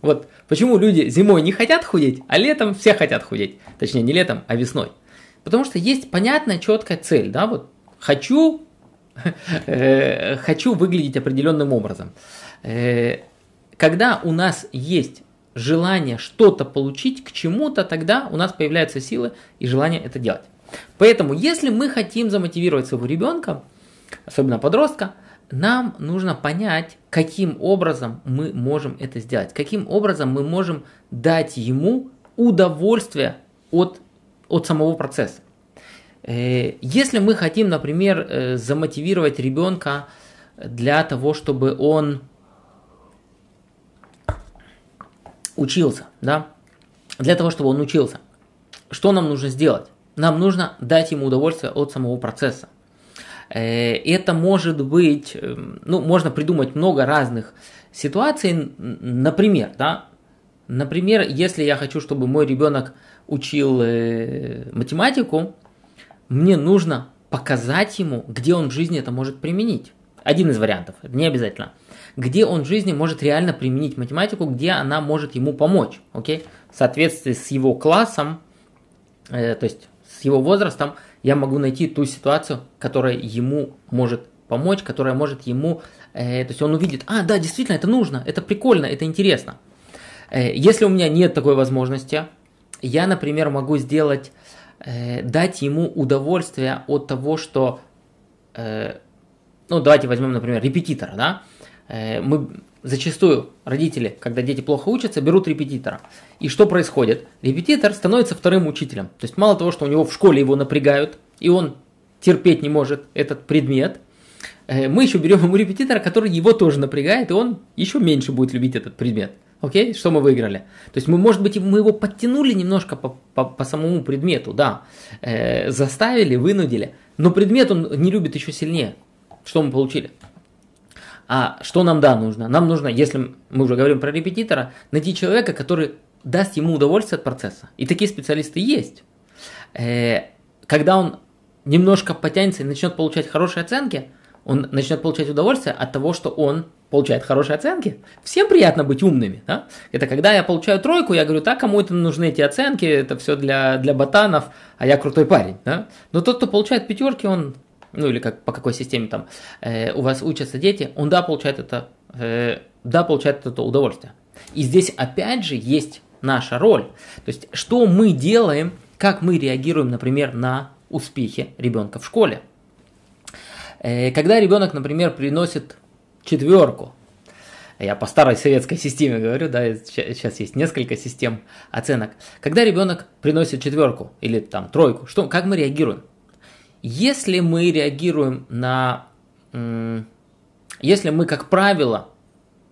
Вот почему люди зимой не хотят худеть, а летом все хотят худеть. Точнее, не летом, а весной. Потому что есть понятная, четкая цель. Да? Вот хочу, э, хочу выглядеть определенным образом. Э, когда у нас есть желание что-то получить к чему-то, тогда у нас появляются силы и желание это делать. Поэтому, если мы хотим замотивировать своего ребенка, особенно подростка, нам нужно понять, каким образом мы можем это сделать, каким образом мы можем дать ему удовольствие от, от самого процесса. Э, если мы хотим, например, э, замотивировать ребенка для того, чтобы он учился, да, для того, чтобы он учился, что нам нужно сделать? Нам нужно дать ему удовольствие от самого процесса. Э, это может быть, эм, ну, можно придумать много разных ситуаций. Например, да, например, если я хочу, чтобы мой ребенок учил э, математику, мне нужно показать ему, где он в жизни это может применить. Один из вариантов, не обязательно. Где он в жизни может реально применить математику, где она может ему помочь. Окей? В соответствии с его классом, э, то есть с его возрастом, я могу найти ту ситуацию, которая ему может помочь, которая может ему, э, то есть он увидит, а, да, действительно, это нужно, это прикольно, это интересно. Э, если у меня нет такой возможности, я, например, могу сделать, э, дать ему удовольствие от того, что, э, ну, давайте возьмем, например, репетитора, да, э, мы зачастую родители, когда дети плохо учатся, берут репетитора. И что происходит? Репетитор становится вторым учителем. То есть мало того, что у него в школе его напрягают, и он терпеть не может этот предмет, э, мы еще берем ему репетитора, который его тоже напрягает, и он еще меньше будет любить этот предмет. Окей, что мы выиграли? То есть мы, может быть, мы его подтянули немножко по, по, по самому предмету, да, э, заставили, вынудили, но предмет он не любит еще сильнее. Что мы получили? А что нам, да, нужно? Нам нужно, если мы уже говорим про репетитора, найти человека, который даст ему удовольствие от процесса. И такие специалисты есть. Э, когда он немножко потянется и начнет получать хорошие оценки, он начнет получать удовольствие от того, что он получает хорошие оценки. Всем приятно быть умными. Да? Это когда я получаю тройку, я говорю, так, кому это нужны эти оценки, это все для, для ботанов, а я крутой парень. Да? Но тот, кто получает пятерки, он ну или как, по какой системе там э, у вас учатся дети, он да, получает это, э, да, получает это удовольствие. И здесь опять же есть наша роль. То есть, что мы делаем, как мы реагируем, например, на успехи ребенка в школе. Э, когда ребенок, например, приносит четверку, я по старой советской системе говорю, да, сейчас есть несколько систем оценок. Когда ребенок приносит четверку или там тройку, что, как мы реагируем? Если мы реагируем на... Если мы, как правило,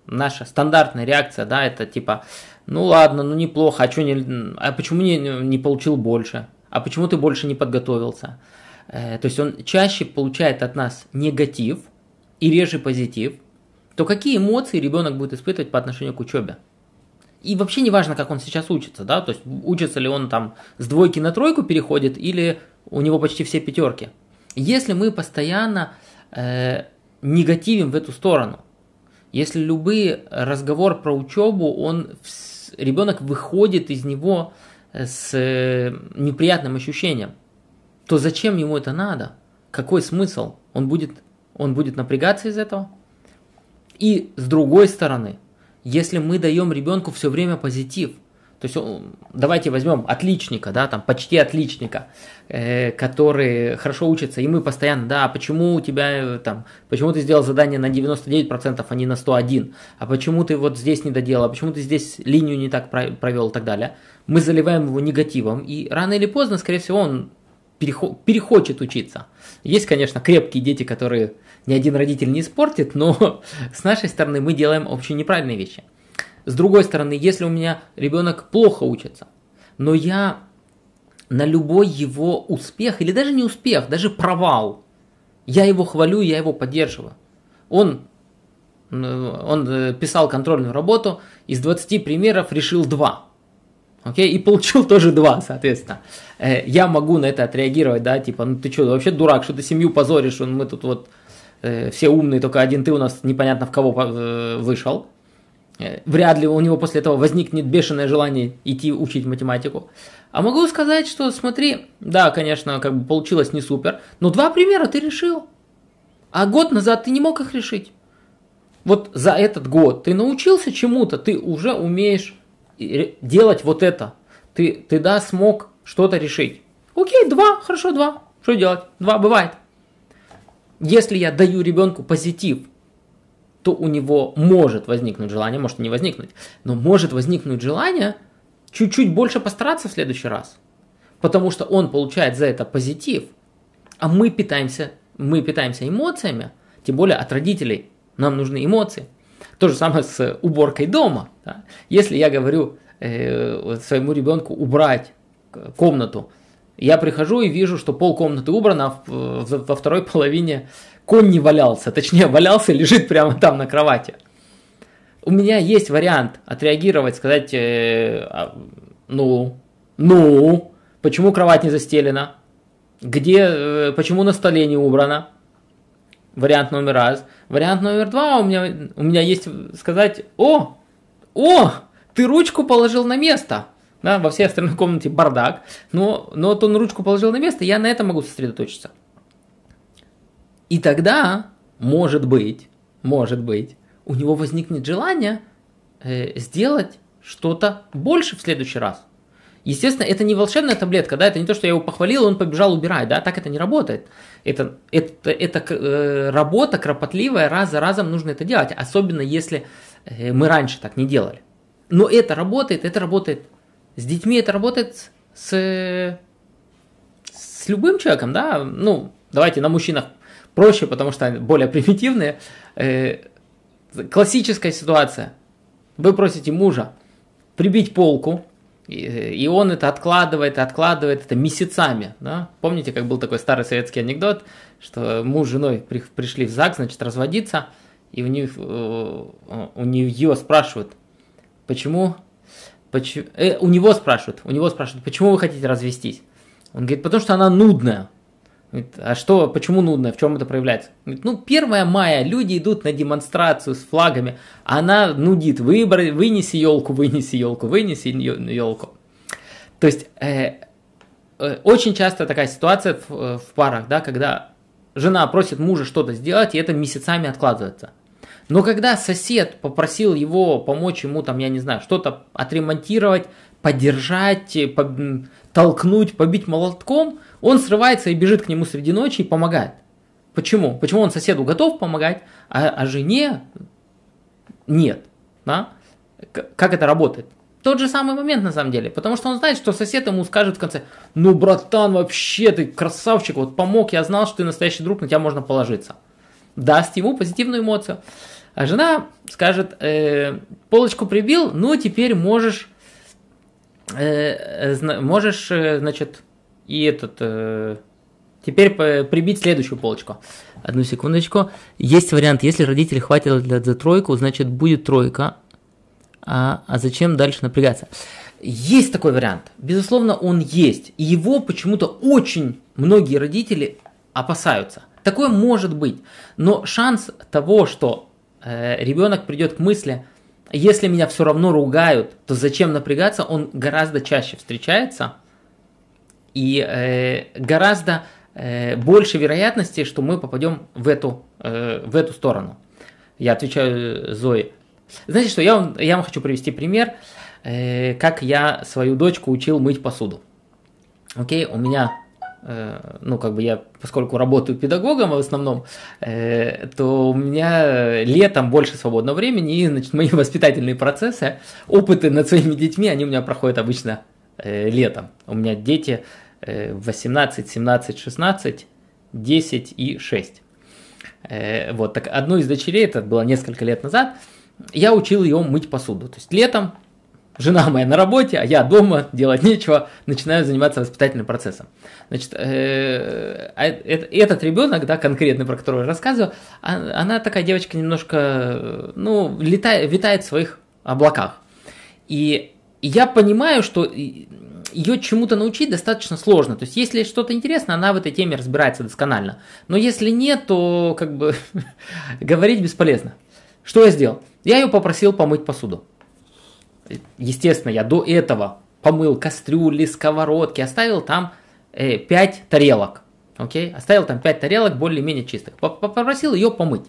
наша стандартная реакция, да, это типа, ну ладно, ну неплохо, а, что не, а почему не, не получил больше? А почему ты больше не подготовился? Э, то есть он чаще получает от нас негатив и реже позитив, то какие эмоции ребенок будет испытывать по отношению к учебе? И вообще не важно, как он сейчас учится, да, то есть учится ли он там с двойки на тройку переходит или у него почти все пятерки. Если мы постоянно э, негативим в эту сторону, если любой разговор про учебу, он ребенок выходит из него с э, неприятным ощущением, то зачем ему это надо? Какой смысл? Он будет, он будет напрягаться из этого? И с другой стороны, если мы даем ребенку все время позитив, то есть давайте возьмем отличника, да, там почти отличника, э, который хорошо учится, и мы постоянно, да, а почему у тебя э, там, почему ты сделал задание на 99%, а не на 101, а почему ты вот здесь не доделал, а почему ты здесь линию не так провел и так далее. Мы заливаем его негативом, и рано или поздно, скорее всего, он перехочет учиться. Есть, конечно, крепкие дети, которые ни один родитель не испортит, но с нашей стороны мы делаем очень неправильные вещи. С другой стороны, если у меня ребенок плохо учится, но я на любой его успех, или даже не успех, даже провал, я его хвалю, я его поддерживаю. Он, он э, писал контрольную работу, из 20 примеров решил 2. Окей, и получил тоже 2, соответственно. Э, я могу на это отреагировать, да, типа, ну ты что, вообще дурак, что ты семью позоришь, мы тут вот э, все умные, только один ты у нас непонятно в кого вышел. Э, вряд ли у него после этого возникнет бешеное желание идти учить математику. А могу сказать, что смотри, да, конечно, как бы получилось не супер, но два примера ты решил. А год назад ты не мог их решить. Вот за этот год ты научился чему-то, ты уже умеешь делать вот это. Ты, ты да, смог что-то решить. Окей, два, хорошо, два. Что делать? Два бывает. Если я даю ребенку позитив, то у него может возникнуть желание, может не возникнуть, но может возникнуть желание чуть-чуть больше постараться в следующий раз. Потому что он получает за это позитив, а мы питаемся, мы питаемся эмоциями, тем более от родителей нам нужны эмоции. То же самое с уборкой дома. Да? Если я говорю э, своему ребенку убрать комнату, я прихожу и вижу, что пол комнаты убрано, а во второй половине конь не валялся, точнее валялся, лежит прямо там на кровати. У меня есть вариант отреагировать, сказать, э, а, ну, ну, почему кровать не застелена? Где, э, почему на столе не убрано? Вариант номер раз. Вариант номер два у меня, у меня есть сказать, о, о, ты ручку положил на место. Да, во всей остальной комнате бардак, но, но вот он ручку положил на место, я на это могу сосредоточиться. И тогда, может быть, может быть, у него возникнет желание э, сделать что-то больше в следующий раз. Естественно, это не волшебная таблетка, да, это не то, что я его похвалил, он побежал убирать, да, так это не работает. Это, это, это э, работа кропотливая, раз за разом нужно это делать, особенно если э, мы раньше так не делали. Но это работает, это работает с детьми, это работает с, с любым человеком, да, ну, давайте на мужчинах проще, потому что они более примитивные. Э, классическая ситуация. Вы просите мужа прибить полку, и он это откладывает, откладывает это месяцами. Да? Помните, как был такой старый советский анекдот, что муж с женой при, пришли в ЗАГС, значит, разводиться, и у, них, э, у нее спрашивают, почему, почему э, у него спрашивают, у него спрашивают, почему вы хотите развестись? Он говорит, потому что она нудная. А что, почему нудно, в чем это проявляется? Ну, 1 мая, люди идут на демонстрацию с флагами, она нудит, Выбор, вынеси елку, вынеси елку, вынеси елку. То есть, э, э, очень часто такая ситуация в, в парах, да, когда жена просит мужа что-то сделать, и это месяцами откладывается. Но когда сосед попросил его помочь ему, там, я не знаю, что-то отремонтировать, поддержать, толкнуть, побить молотком, он срывается и бежит к нему среди ночи и помогает. Почему? Почему он соседу готов помогать, а, а жене нет? Да? Как это работает? Тот же самый момент на самом деле, потому что он знает, что сосед ему скажет в конце, ну, братан, вообще ты красавчик, вот помог, я знал, что ты настоящий друг, на тебя можно положиться. Даст ему позитивную эмоцию. А жена скажет, э, полочку прибил, ну, теперь можешь, можешь, э, значит, и этот, э, теперь прибить следующую полочку. Одну секундочку. Есть вариант, если родители хватило для за тройку, значит, будет тройка, а, а зачем дальше напрягаться? Есть такой вариант. Безусловно, он есть. И его почему-то очень многие родители опасаются. Такое может быть. Но шанс того, что э, ребенок придет к мысли, если меня все равно ругают, то зачем напрягаться, он гораздо чаще встречается. И э, гораздо э, больше вероятности, что мы попадем в эту, э, в эту сторону. Я отвечаю Зое. Знаете что, я вам, я вам хочу привести пример, э, как я свою дочку учил мыть посуду. Окей, у меня, ну как бы я, поскольку работаю педагогом в основном, э, то у меня летом больше свободного времени, и значит, мои воспитательные процессы, опыты над своими детьми, они у меня проходят обычно э, летом. У меня дети э, 18, 17, 16, 10 и 6. Э, вот, так одну из дочерей, это было несколько лет назад, я учил ее мыть посуду. То есть летом жена моя на работе, а я дома, делать нечего, начинаю заниматься воспитательным процессом. Значит, э, а этот ребенок, да, конкретный, про которого я рассказываю, а, она такая девочка немножко, ну, летает, витает в своих облаках. И я понимаю, что ее чему-то научить достаточно сложно. То есть, если что-то интересно, она в этой теме разбирается досконально. Но если нет, то как бы говорить бесполезно. Что я сделал? Я ее попросил помыть посуду. Естественно, я до этого помыл кастрюли, сковородки, оставил там э, 5 тарелок. Окей? Оставил там 5 тарелок более-менее чистых. Попросил ее помыть.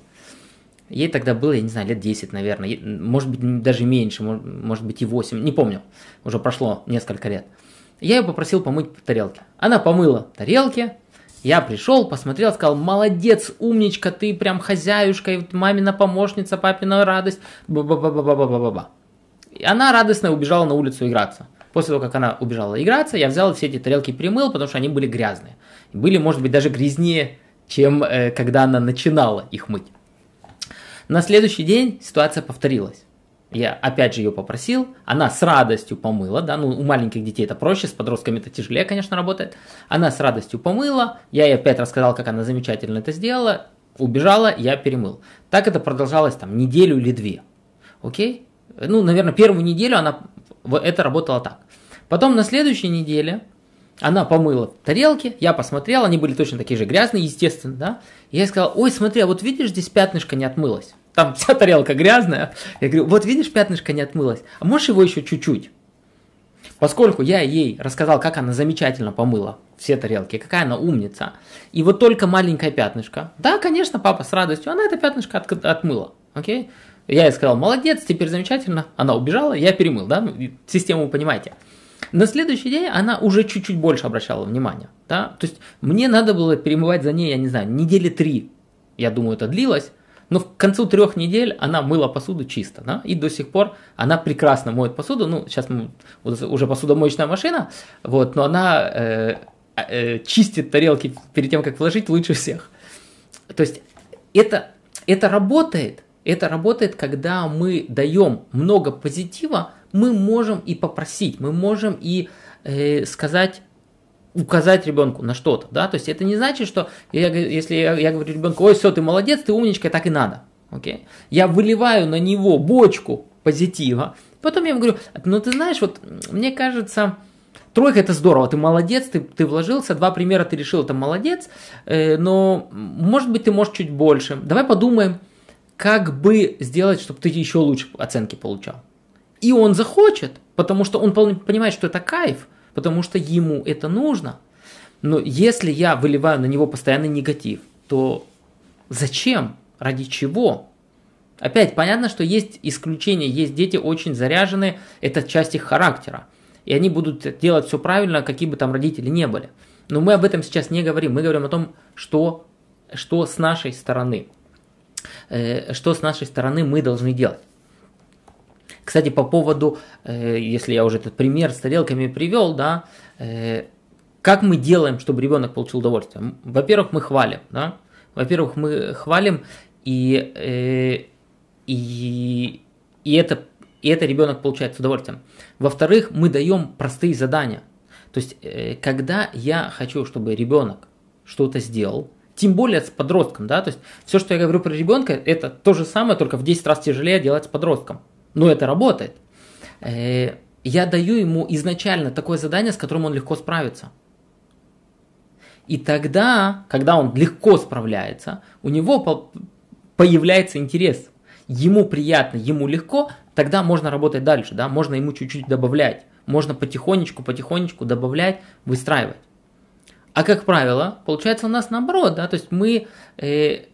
Ей тогда было, я не знаю, лет 10, наверное. Может быть, даже меньше, может быть и 8. Не помню. Уже прошло несколько лет. Я ее попросил помыть тарелки. Она помыла тарелки, я пришел, посмотрел, сказал, молодец, умничка, ты прям хозяюшка, мамина помощница, папина радость. Ба-ба-ба-ба-ба-ба-ба. Она радостно убежала на улицу играться. После того, как она убежала играться, я взял все эти тарелки и примыл, потому что они были грязные. Были, может быть, даже грязнее, чем э, когда она начинала их мыть. На следующий день ситуация повторилась. Я опять же ее попросил, она с радостью помыла, да, ну у маленьких детей это проще, с подростками это тяжелее, конечно, работает. Она с радостью помыла, я ей опять рассказал, как она замечательно это сделала, убежала, я перемыл. Так это продолжалось там неделю или две. Окей? Ну, наверное, первую неделю она, это работало так. Потом на следующей неделе она помыла тарелки, я посмотрел, они были точно такие же грязные, естественно, да. И я сказал, ой, смотри, а вот видишь, здесь пятнышко не отмылось там вся тарелка грязная. Я говорю, вот видишь, пятнышко не отмылось, а можешь его еще чуть-чуть? Поскольку я ей рассказал, как она замечательно помыла все тарелки, какая она умница, и вот только маленькое пятнышко, да, конечно, папа с радостью, она это пятнышко от, отмыла, окей? Я ей сказал, молодец, теперь замечательно, она убежала, я перемыл, да, систему понимаете. На следующий день она уже чуть-чуть больше обращала внимание, да, то есть мне надо было перемывать за ней, я не знаю, недели три, я думаю, это длилось, но к концу трех недель она мыла посуду чисто, да, и до сих пор она прекрасно моет посуду, ну, сейчас мы, уже посудомоечная машина, вот, но она э, э, чистит тарелки перед тем, как вложить лучше всех. То есть это, это работает, это работает, когда мы даем много позитива, мы можем и попросить, мы можем и э, сказать указать ребенку на что-то, да, то есть это не значит, что я, если я, я говорю ребенку, ой, все, ты молодец, ты умничка, так и надо, окей, okay? я выливаю на него бочку позитива, потом я ему говорю, ну ты знаешь, вот мне кажется, тройка это здорово, ты молодец, ты, ты вложился, два примера ты решил, это молодец, э, но может быть ты можешь чуть больше, давай подумаем, как бы сделать, чтобы ты еще лучше оценки получал. И он захочет, потому что он понимает, что это кайф, потому что ему это нужно. Но если я выливаю на него постоянный негатив, то зачем? Ради чего? Опять понятно, что есть исключения, есть дети очень заряженные, это часть их характера. и они будут делать все правильно, какие бы там родители не были. Но мы об этом сейчас не говорим, мы говорим о том, что, что с нашей стороны, что с нашей стороны мы должны делать. Кстати, по поводу, э, если я уже этот пример с тарелками привел, да, э, как мы делаем, чтобы ребенок получил удовольствие? Во-первых, мы хвалим, да, во-первых, мы хвалим, и, э, и, и, это, и это ребенок получает с удовольствием. Во-вторых, мы даем простые задания. То есть, э, когда я хочу, чтобы ребенок что-то сделал, тем более с подростком, да, то есть все, что я говорю про ребенка, это то же самое, только в 10 раз тяжелее делать с подростком. Но это работает. Э, я даю ему изначально такое задание, с которым он легко справится. И тогда, когда он легко справляется, у него появляется интерес. Ему приятно, ему легко, тогда можно работать дальше, да, можно ему чуть-чуть добавлять. Можно потихонечку, потихонечку добавлять, выстраивать. А как правило, получается у нас наоборот, да, то есть мы э,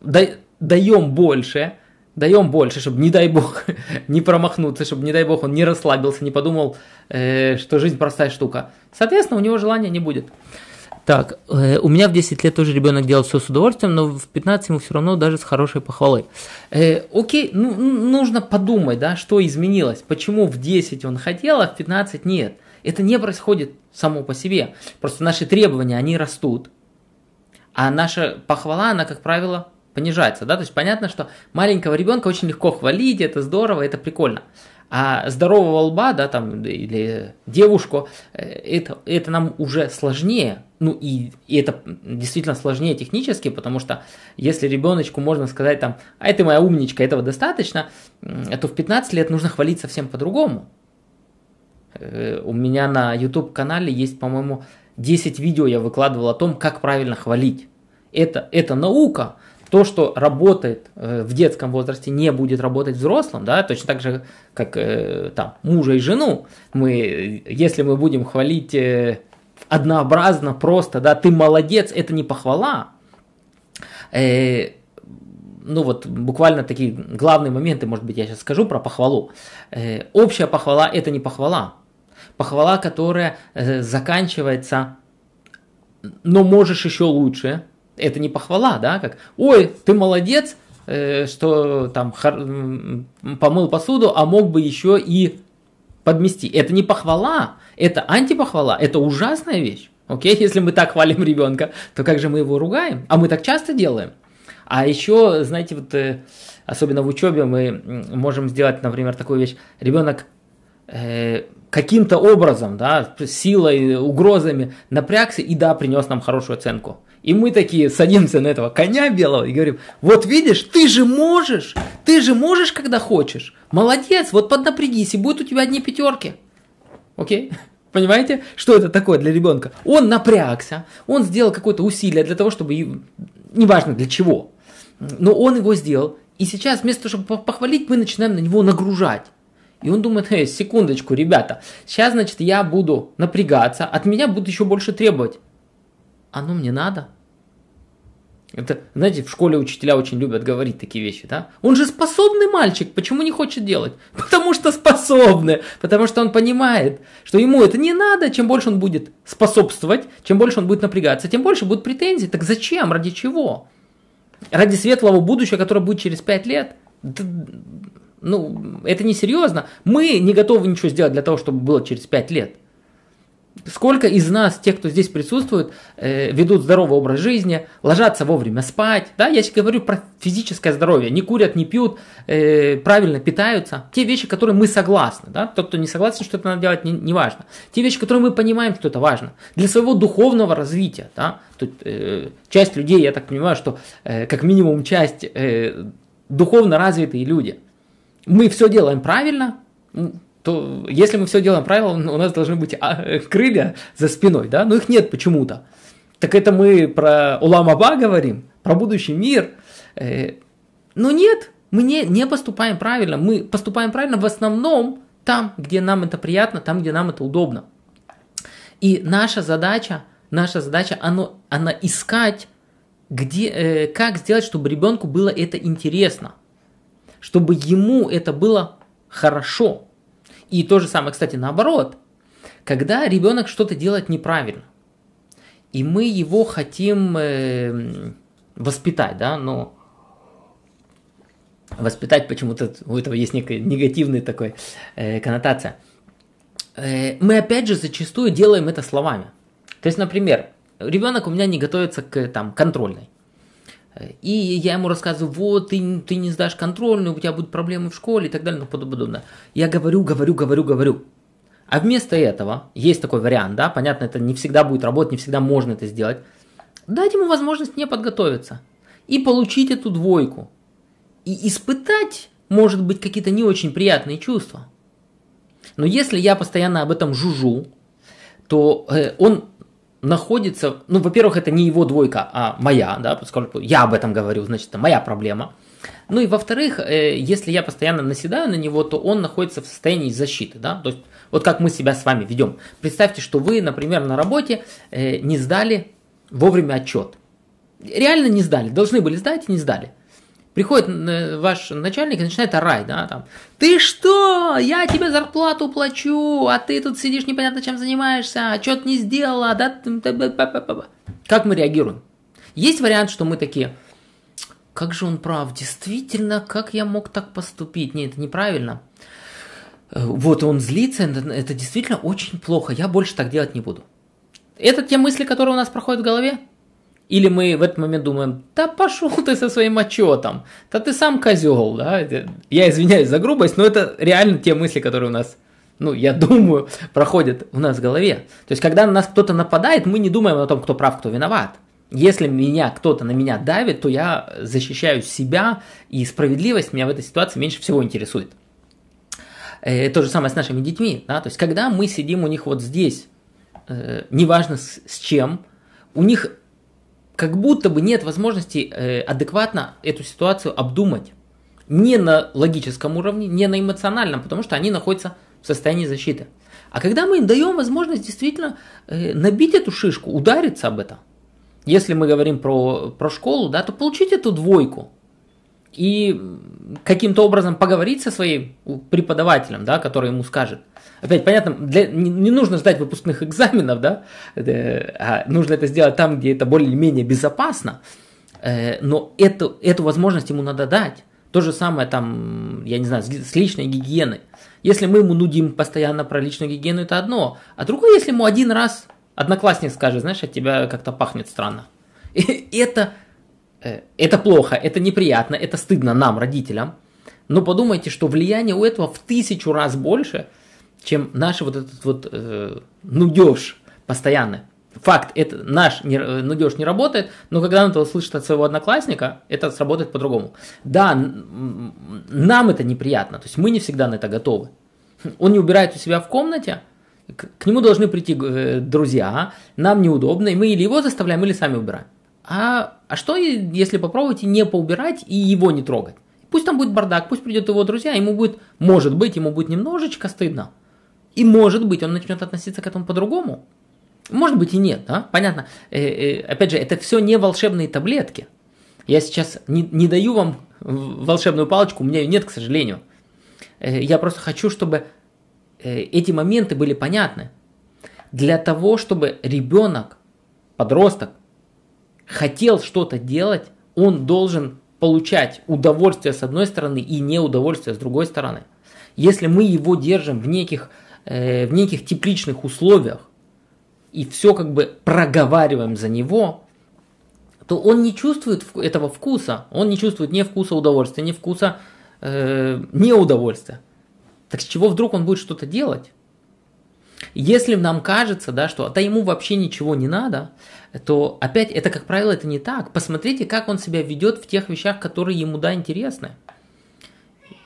да, даем больше, даем больше, чтобы, не дай бог, не промахнуться, чтобы, не дай бог, он не расслабился, не подумал, э, что жизнь простая штука. Соответственно, у него желания не будет. Так, э, у меня в 10 лет тоже ребенок делал все с удовольствием, но в 15 ему все равно даже с хорошей похвалой. Э, окей, ну, нужно подумать, да, что изменилось. Почему в 10 он хотел, а в 15 нет. Это не происходит само по себе. Просто наши требования, они растут. А наша похвала, она, как правило, понижается. Да? То есть понятно, что маленького ребенка очень легко хвалить, это здорово, это прикольно. А здорового лба, да, там, или девушку, э, это, это нам уже сложнее. Ну и, и это действительно сложнее технически, потому что если ребеночку можно сказать там, а это моя умничка, этого достаточно, то в 15 лет нужно хвалить совсем по-другому. Э, у меня на YouTube канале есть, по-моему, 10 видео я выкладывал о том, как правильно хвалить. Это, это наука, то, что работает э, в детском возрасте, не будет работать взрослым, да, точно так же, как э, там мужа и жену. Мы, если мы будем хвалить однообразно, просто, да, ты молодец, это не похвала. Э, ну вот буквально такие главные моменты, может быть, я сейчас скажу про похвалу. Э, общая похвала это не похвала. Похвала, которая э, заканчивается, но можешь еще лучше, это не похвала, да, как, ой, ты молодец, э, что там помыл посуду, а мог бы еще и подмести. Это не похвала, это антипохвала, это ужасная вещь. Окей, если мы так хвалим ребенка, то как же мы его ругаем? А мы так часто делаем. А еще, знаете, вот э, особенно в учебе мы можем сделать, например, такую вещь. Ребенок каким-то образом, да, силой, угрозами напрягся и да, принес нам хорошую оценку. И мы такие садимся на этого коня белого и говорим, вот видишь, ты же можешь, ты же можешь, когда хочешь. Молодец, вот поднапрягись, и будет у тебя одни пятерки. Окей? Понимаете, что это такое для ребенка? Он напрягся, он сделал какое-то усилие для того, чтобы, неважно для чего, но он его сделал. И сейчас вместо того, чтобы похвалить, мы начинаем на него нагружать. И он думает, эй, секундочку, ребята, сейчас, значит, я буду напрягаться, от меня будут еще больше требовать. Оно мне надо? Это, знаете, в школе учителя очень любят говорить такие вещи, да? Он же способный мальчик, почему не хочет делать? Потому что способный, потому что он понимает, что ему это не надо, чем больше он будет способствовать, чем больше он будет напрягаться, тем больше будут претензий. Так зачем? Ради чего? Ради светлого будущего, которое будет через 5 лет? Ну, это не серьезно. Мы не готовы ничего сделать для того, чтобы было через 5 лет. Сколько из нас, тех, кто здесь присутствует, э, ведут здоровый образ жизни, ложатся вовремя спать, да, я сейчас говорю про физическое здоровье, не курят, не пьют, э, правильно питаются, те вещи, которые мы согласны, да, тот, кто не согласен, что это надо делать, не, не важно, те вещи, которые мы понимаем, что это важно, для своего духовного развития, да, тут э, часть людей, я так понимаю, что э, как минимум часть э, духовно развитые люди, мы все делаем правильно, то если мы все делаем правильно, у нас должны быть а, крылья за спиной, да, но их нет почему-то. Так это мы про Улам-Аба говорим, про будущий мир. Э, но нет, мы не, не поступаем правильно. Мы поступаем правильно в основном там, где нам это приятно, там, где нам это удобно. И наша задача, наша задача, оно, она искать, где, э, как сделать, чтобы ребенку было это интересно, чтобы ему это было хорошо. И то же самое, кстати, наоборот. когда ребенок что-то делает неправильно, и мы его хотим э, воспитать, да, но воспитать почему-то у этого есть некая негативная такой э, коннотация. Э, мы опять же зачастую делаем это словами. То есть, например, ребенок у меня не готовится к там, контрольной. И я ему рассказываю, вот, ты, ты не сдашь контрольную, у тебя будут проблемы в школе и так далее тому подобное. Я говорю, говорю, говорю, говорю. А вместо этого, есть такой вариант, да, понятно, это не всегда будет работать, не всегда можно это сделать. Дать ему возможность не подготовиться и получить эту двойку. И испытать, может быть, какие-то не очень приятные чувства. Но если я постоянно об этом жужу, то э, он находится, ну, во-первых, это не его двойка, а моя, да, поскольку я об этом говорю, значит, это моя проблема. Ну и во-вторых, э, если я постоянно наседаю на него, то он находится в состоянии защиты, да, то есть вот как мы себя с вами ведем. Представьте, что вы, например, на работе э, не сдали вовремя отчет. Реально не сдали, должны были сдать и не сдали. Приходит э, ваш начальник и начинает орать, да, там, ты что, я тебе зарплату плачу, а ты тут сидишь непонятно чем занимаешься, отчет не сделала, да, как мы реагируем? Есть вариант, что мы такие, как же он прав, действительно, как я мог так поступить? Нет, это неправильно. Э, вот он злится, это действительно очень плохо, я больше так делать не буду. Это те мысли, которые у нас проходят в голове? Или мы в этот момент думаем, да пошел ты со своим отчетом, да ты сам козел, да? Я извиняюсь за грубость, но это реально те мысли, которые у нас, ну, я думаю, проходят у нас в голове. То есть, когда на нас кто-то нападает, мы не думаем о том, кто прав, кто виноват. Если меня кто-то на меня давит, то я защищаю себя, и справедливость меня в этой ситуации меньше всего интересует. Э, то же самое с нашими детьми, да, то есть когда мы сидим у них вот здесь, э, неважно с, с чем, у них как будто бы нет возможности э, адекватно эту ситуацию обдумать. Не на логическом уровне, не на эмоциональном, потому что они находятся в состоянии защиты. А когда мы им даем возможность действительно э, набить эту шишку, удариться об это, если мы говорим про, про школу, да, то получить эту двойку и каким-то образом поговорить со своим преподавателем, да, который ему скажет – Опять понятно, для, не, не нужно ждать выпускных экзаменов, да, а нужно это сделать там, где это более-менее безопасно, э, но эту, эту возможность ему надо дать. То же самое там, я не знаю, с личной гигиеной. Если мы ему нудим постоянно про личную гигиену, это одно. А другое, если ему один раз одноклассник скажет, знаешь, от тебя как-то пахнет странно. И это, э, это плохо, это неприятно, это стыдно нам, родителям. Но подумайте, что влияние у этого в тысячу раз больше – чем наш вот этот вот э, нудеж постоянный. Факт, это наш не, э, нудеж не работает, но когда он это услышит от своего одноклассника, это сработает по-другому. Да, нам это неприятно, то есть мы не всегда на это готовы. Он не убирает у себя в комнате, к, к нему должны прийти э, друзья, нам неудобно, и мы или его заставляем, или сами убираем. А, а что, если попробуйте не поубирать и его не трогать? Пусть там будет бардак, пусть придет его друзья, ему будет, может быть, ему будет немножечко стыдно. И может быть, он начнет относиться к этому по-другому. Может быть и нет, да? Понятно. Э, э, опять же, это все не волшебные таблетки. Я сейчас не, не даю вам волшебную палочку, у меня ее нет, к сожалению. Э, я просто хочу, чтобы э, эти моменты были понятны. Для того, чтобы ребенок, подросток, хотел что-то делать, он должен получать удовольствие с одной стороны и неудовольствие с другой стороны. Если мы его держим в неких Э, в неких тепличных условиях и все как бы проговариваем за него, то он не чувствует этого вкуса. Он не чувствует ни вкуса удовольствия, ни вкуса э, неудовольствия. Так с чего вдруг он будет что-то делать? Если нам кажется, да, что да ему вообще ничего не надо, то опять это, как правило, это не так. Посмотрите, как он себя ведет в тех вещах, которые ему да интересны.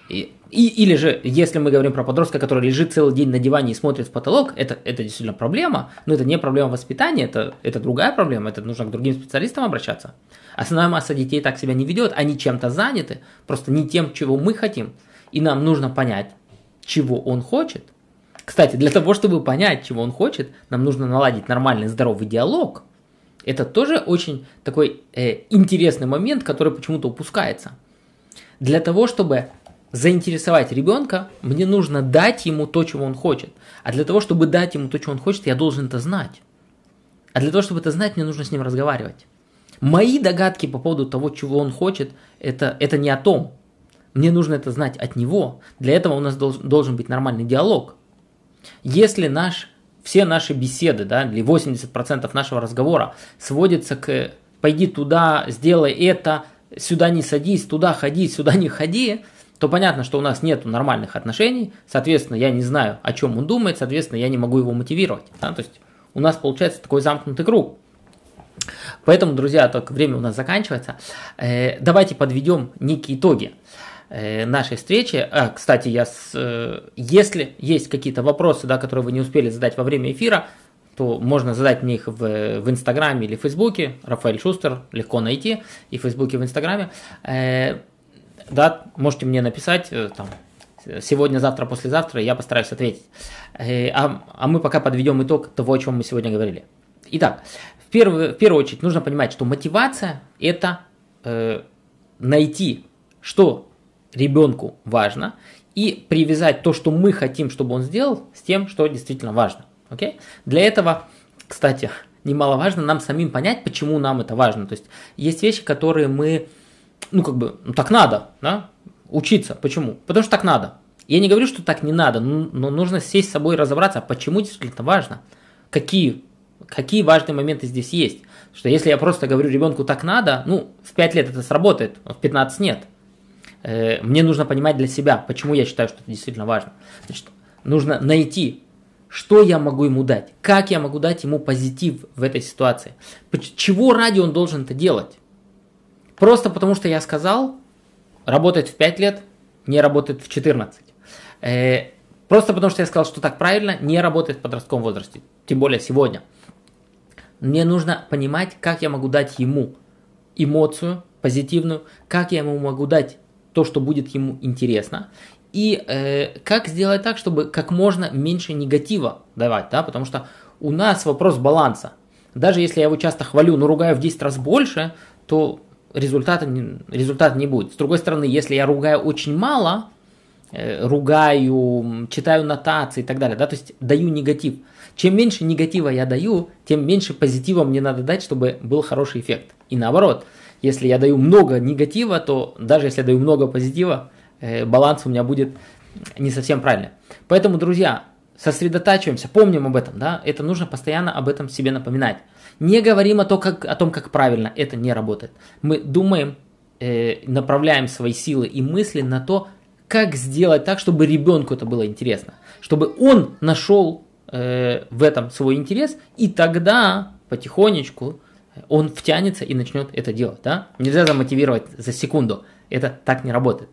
И, и, или же, если мы говорим про подростка, который лежит целый день на диване и смотрит в потолок, это, это действительно проблема, но это не проблема воспитания, это, это другая проблема, это нужно к другим специалистам обращаться. Основная масса детей так себя не ведет, они чем-то заняты, просто не тем, чего мы хотим. И нам нужно понять, чего он хочет. Кстати, для того, чтобы понять, чего он хочет, нам нужно наладить нормальный здоровый диалог. Это тоже очень такой э, интересный момент, который почему-то упускается. Для того, чтобы заинтересовать ребенка, мне нужно дать ему то, чего он хочет. А для того, чтобы дать ему то, чего он хочет, я должен это знать. А для того, чтобы это знать, мне нужно с ним разговаривать. Мои догадки по поводу того, чего он хочет, это, это не о том. Мне нужно это знать от него. Для этого у нас должен, должен быть нормальный диалог. Если наш, все наши беседы, да, или 80% нашего разговора сводится к «пойди туда, сделай это», «сюда не садись», «туда ходи», «сюда не ходи», то понятно, что у нас нет нормальных отношений, соответственно, я не знаю, о чем он думает, соответственно, я не могу его мотивировать. Да? То есть у нас получается такой замкнутый круг. Поэтому, друзья, только время у нас заканчивается. Э, давайте подведем некие итоги нашей встречи. А, кстати, я с, э, если есть какие-то вопросы, да, которые вы не успели задать во время эфира, то можно задать мне их в, в Инстаграме или в Фейсбуке. Рафаэль Шустер легко найти и в Фейсбуке, и в Инстаграме. Э, да, можете мне написать э, там, сегодня, завтра, послезавтра, я постараюсь ответить. Э, а, а мы пока подведем итог того, о чем мы сегодня говорили. Итак, в первую, в первую очередь нужно понимать, что мотивация – это э, найти, что ребенку важно, и привязать то, что мы хотим, чтобы он сделал, с тем, что действительно важно. Okay? Для этого, кстати, немаловажно нам самим понять, почему нам это важно. То есть есть вещи, которые мы, ну как бы, ну, так надо, да, учиться. Почему? Потому что так надо. Я не говорю, что так не надо, но нужно сесть с собой и разобраться, а почему действительно важно. Какие, какие важные моменты здесь есть. Что если я просто говорю ребенку так надо, ну, в 5 лет это сработает, а в 15 нет. Э, мне нужно понимать для себя, почему я считаю, что это действительно важно. Значит, нужно найти что я могу ему дать? Как я могу дать ему позитив в этой ситуации? Чего ради он должен это делать? Просто потому что я сказал, работает в 5 лет, не работает в 14. Э, просто потому что я сказал, что так правильно, не работает в подростковом возрасте. Тем более сегодня. Мне нужно понимать, как я могу дать ему эмоцию позитивную, как я ему могу дать то, что будет ему интересно, и э, как сделать так, чтобы как можно меньше негатива давать, да, потому что у нас вопрос баланса. Даже если я его часто хвалю, но ругаю в 10 раз больше, то результата, результата не будет. С другой стороны, если я ругаю очень мало, э, ругаю, читаю нотации и так далее, да, то есть даю негатив. Чем меньше негатива я даю, тем меньше позитива мне надо дать, чтобы был хороший эффект. И наоборот, если я даю много негатива, то даже если я даю много позитива, Э, баланс у меня будет не совсем правильный. Поэтому, друзья, сосредотачиваемся, помним об этом, да, это нужно постоянно об этом себе напоминать. Не говорим о, том, как, о том, как правильно, это не работает. Мы думаем, э, направляем свои силы и мысли на то, как сделать так, чтобы ребенку это было интересно, чтобы он нашел э, в этом свой интерес, и тогда потихонечку он втянется и начнет это делать. Да? Нельзя замотивировать за секунду, это так не работает.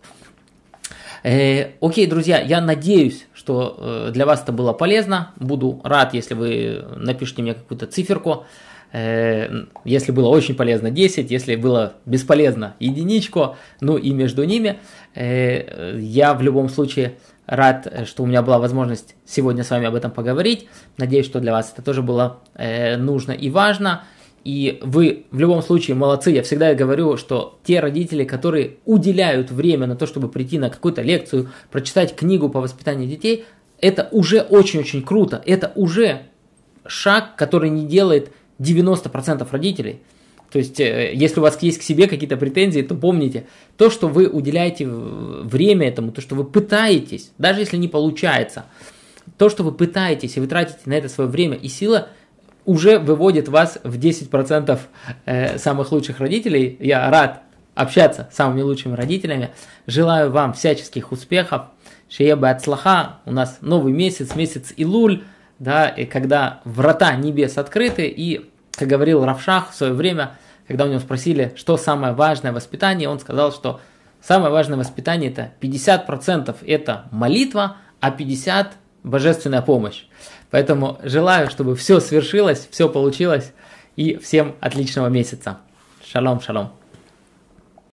Э, окей, друзья, я надеюсь, что э, для вас это было полезно. Буду рад, если вы напишите мне какую-то циферку. Э, если было очень полезно 10, если было бесполезно единичку, ну и между ними. Э, я в любом случае рад, что у меня была возможность сегодня с вами об этом поговорить. Надеюсь, что для вас это тоже было э, нужно и важно. И вы в любом случае молодцы. Я всегда говорю, что те родители, которые уделяют время на то, чтобы прийти на какую-то лекцию, прочитать книгу по воспитанию детей, это уже очень-очень круто. Это уже шаг, который не делает 90% родителей. То есть, э, если у вас есть к себе какие-то претензии, то помните, то, что вы уделяете время этому, то, что вы пытаетесь, даже если не получается, то, что вы пытаетесь и вы тратите на это свое время и силы, уже выводит вас в 10% э, самых лучших родителей. Я рад общаться с самыми лучшими родителями. Желаю вам всяческих успехов. Шееба от У нас новый месяц, месяц Илуль, да, и когда врата небес открыты. И, как говорил Равшах в свое время, когда у него спросили, что самое важное воспитание, он сказал, что самое важное воспитание это 50% это молитва, а 50% божественная помощь. Поэтому желаю, чтобы все свершилось, все получилось и всем отличного месяца. Шалом, шалом.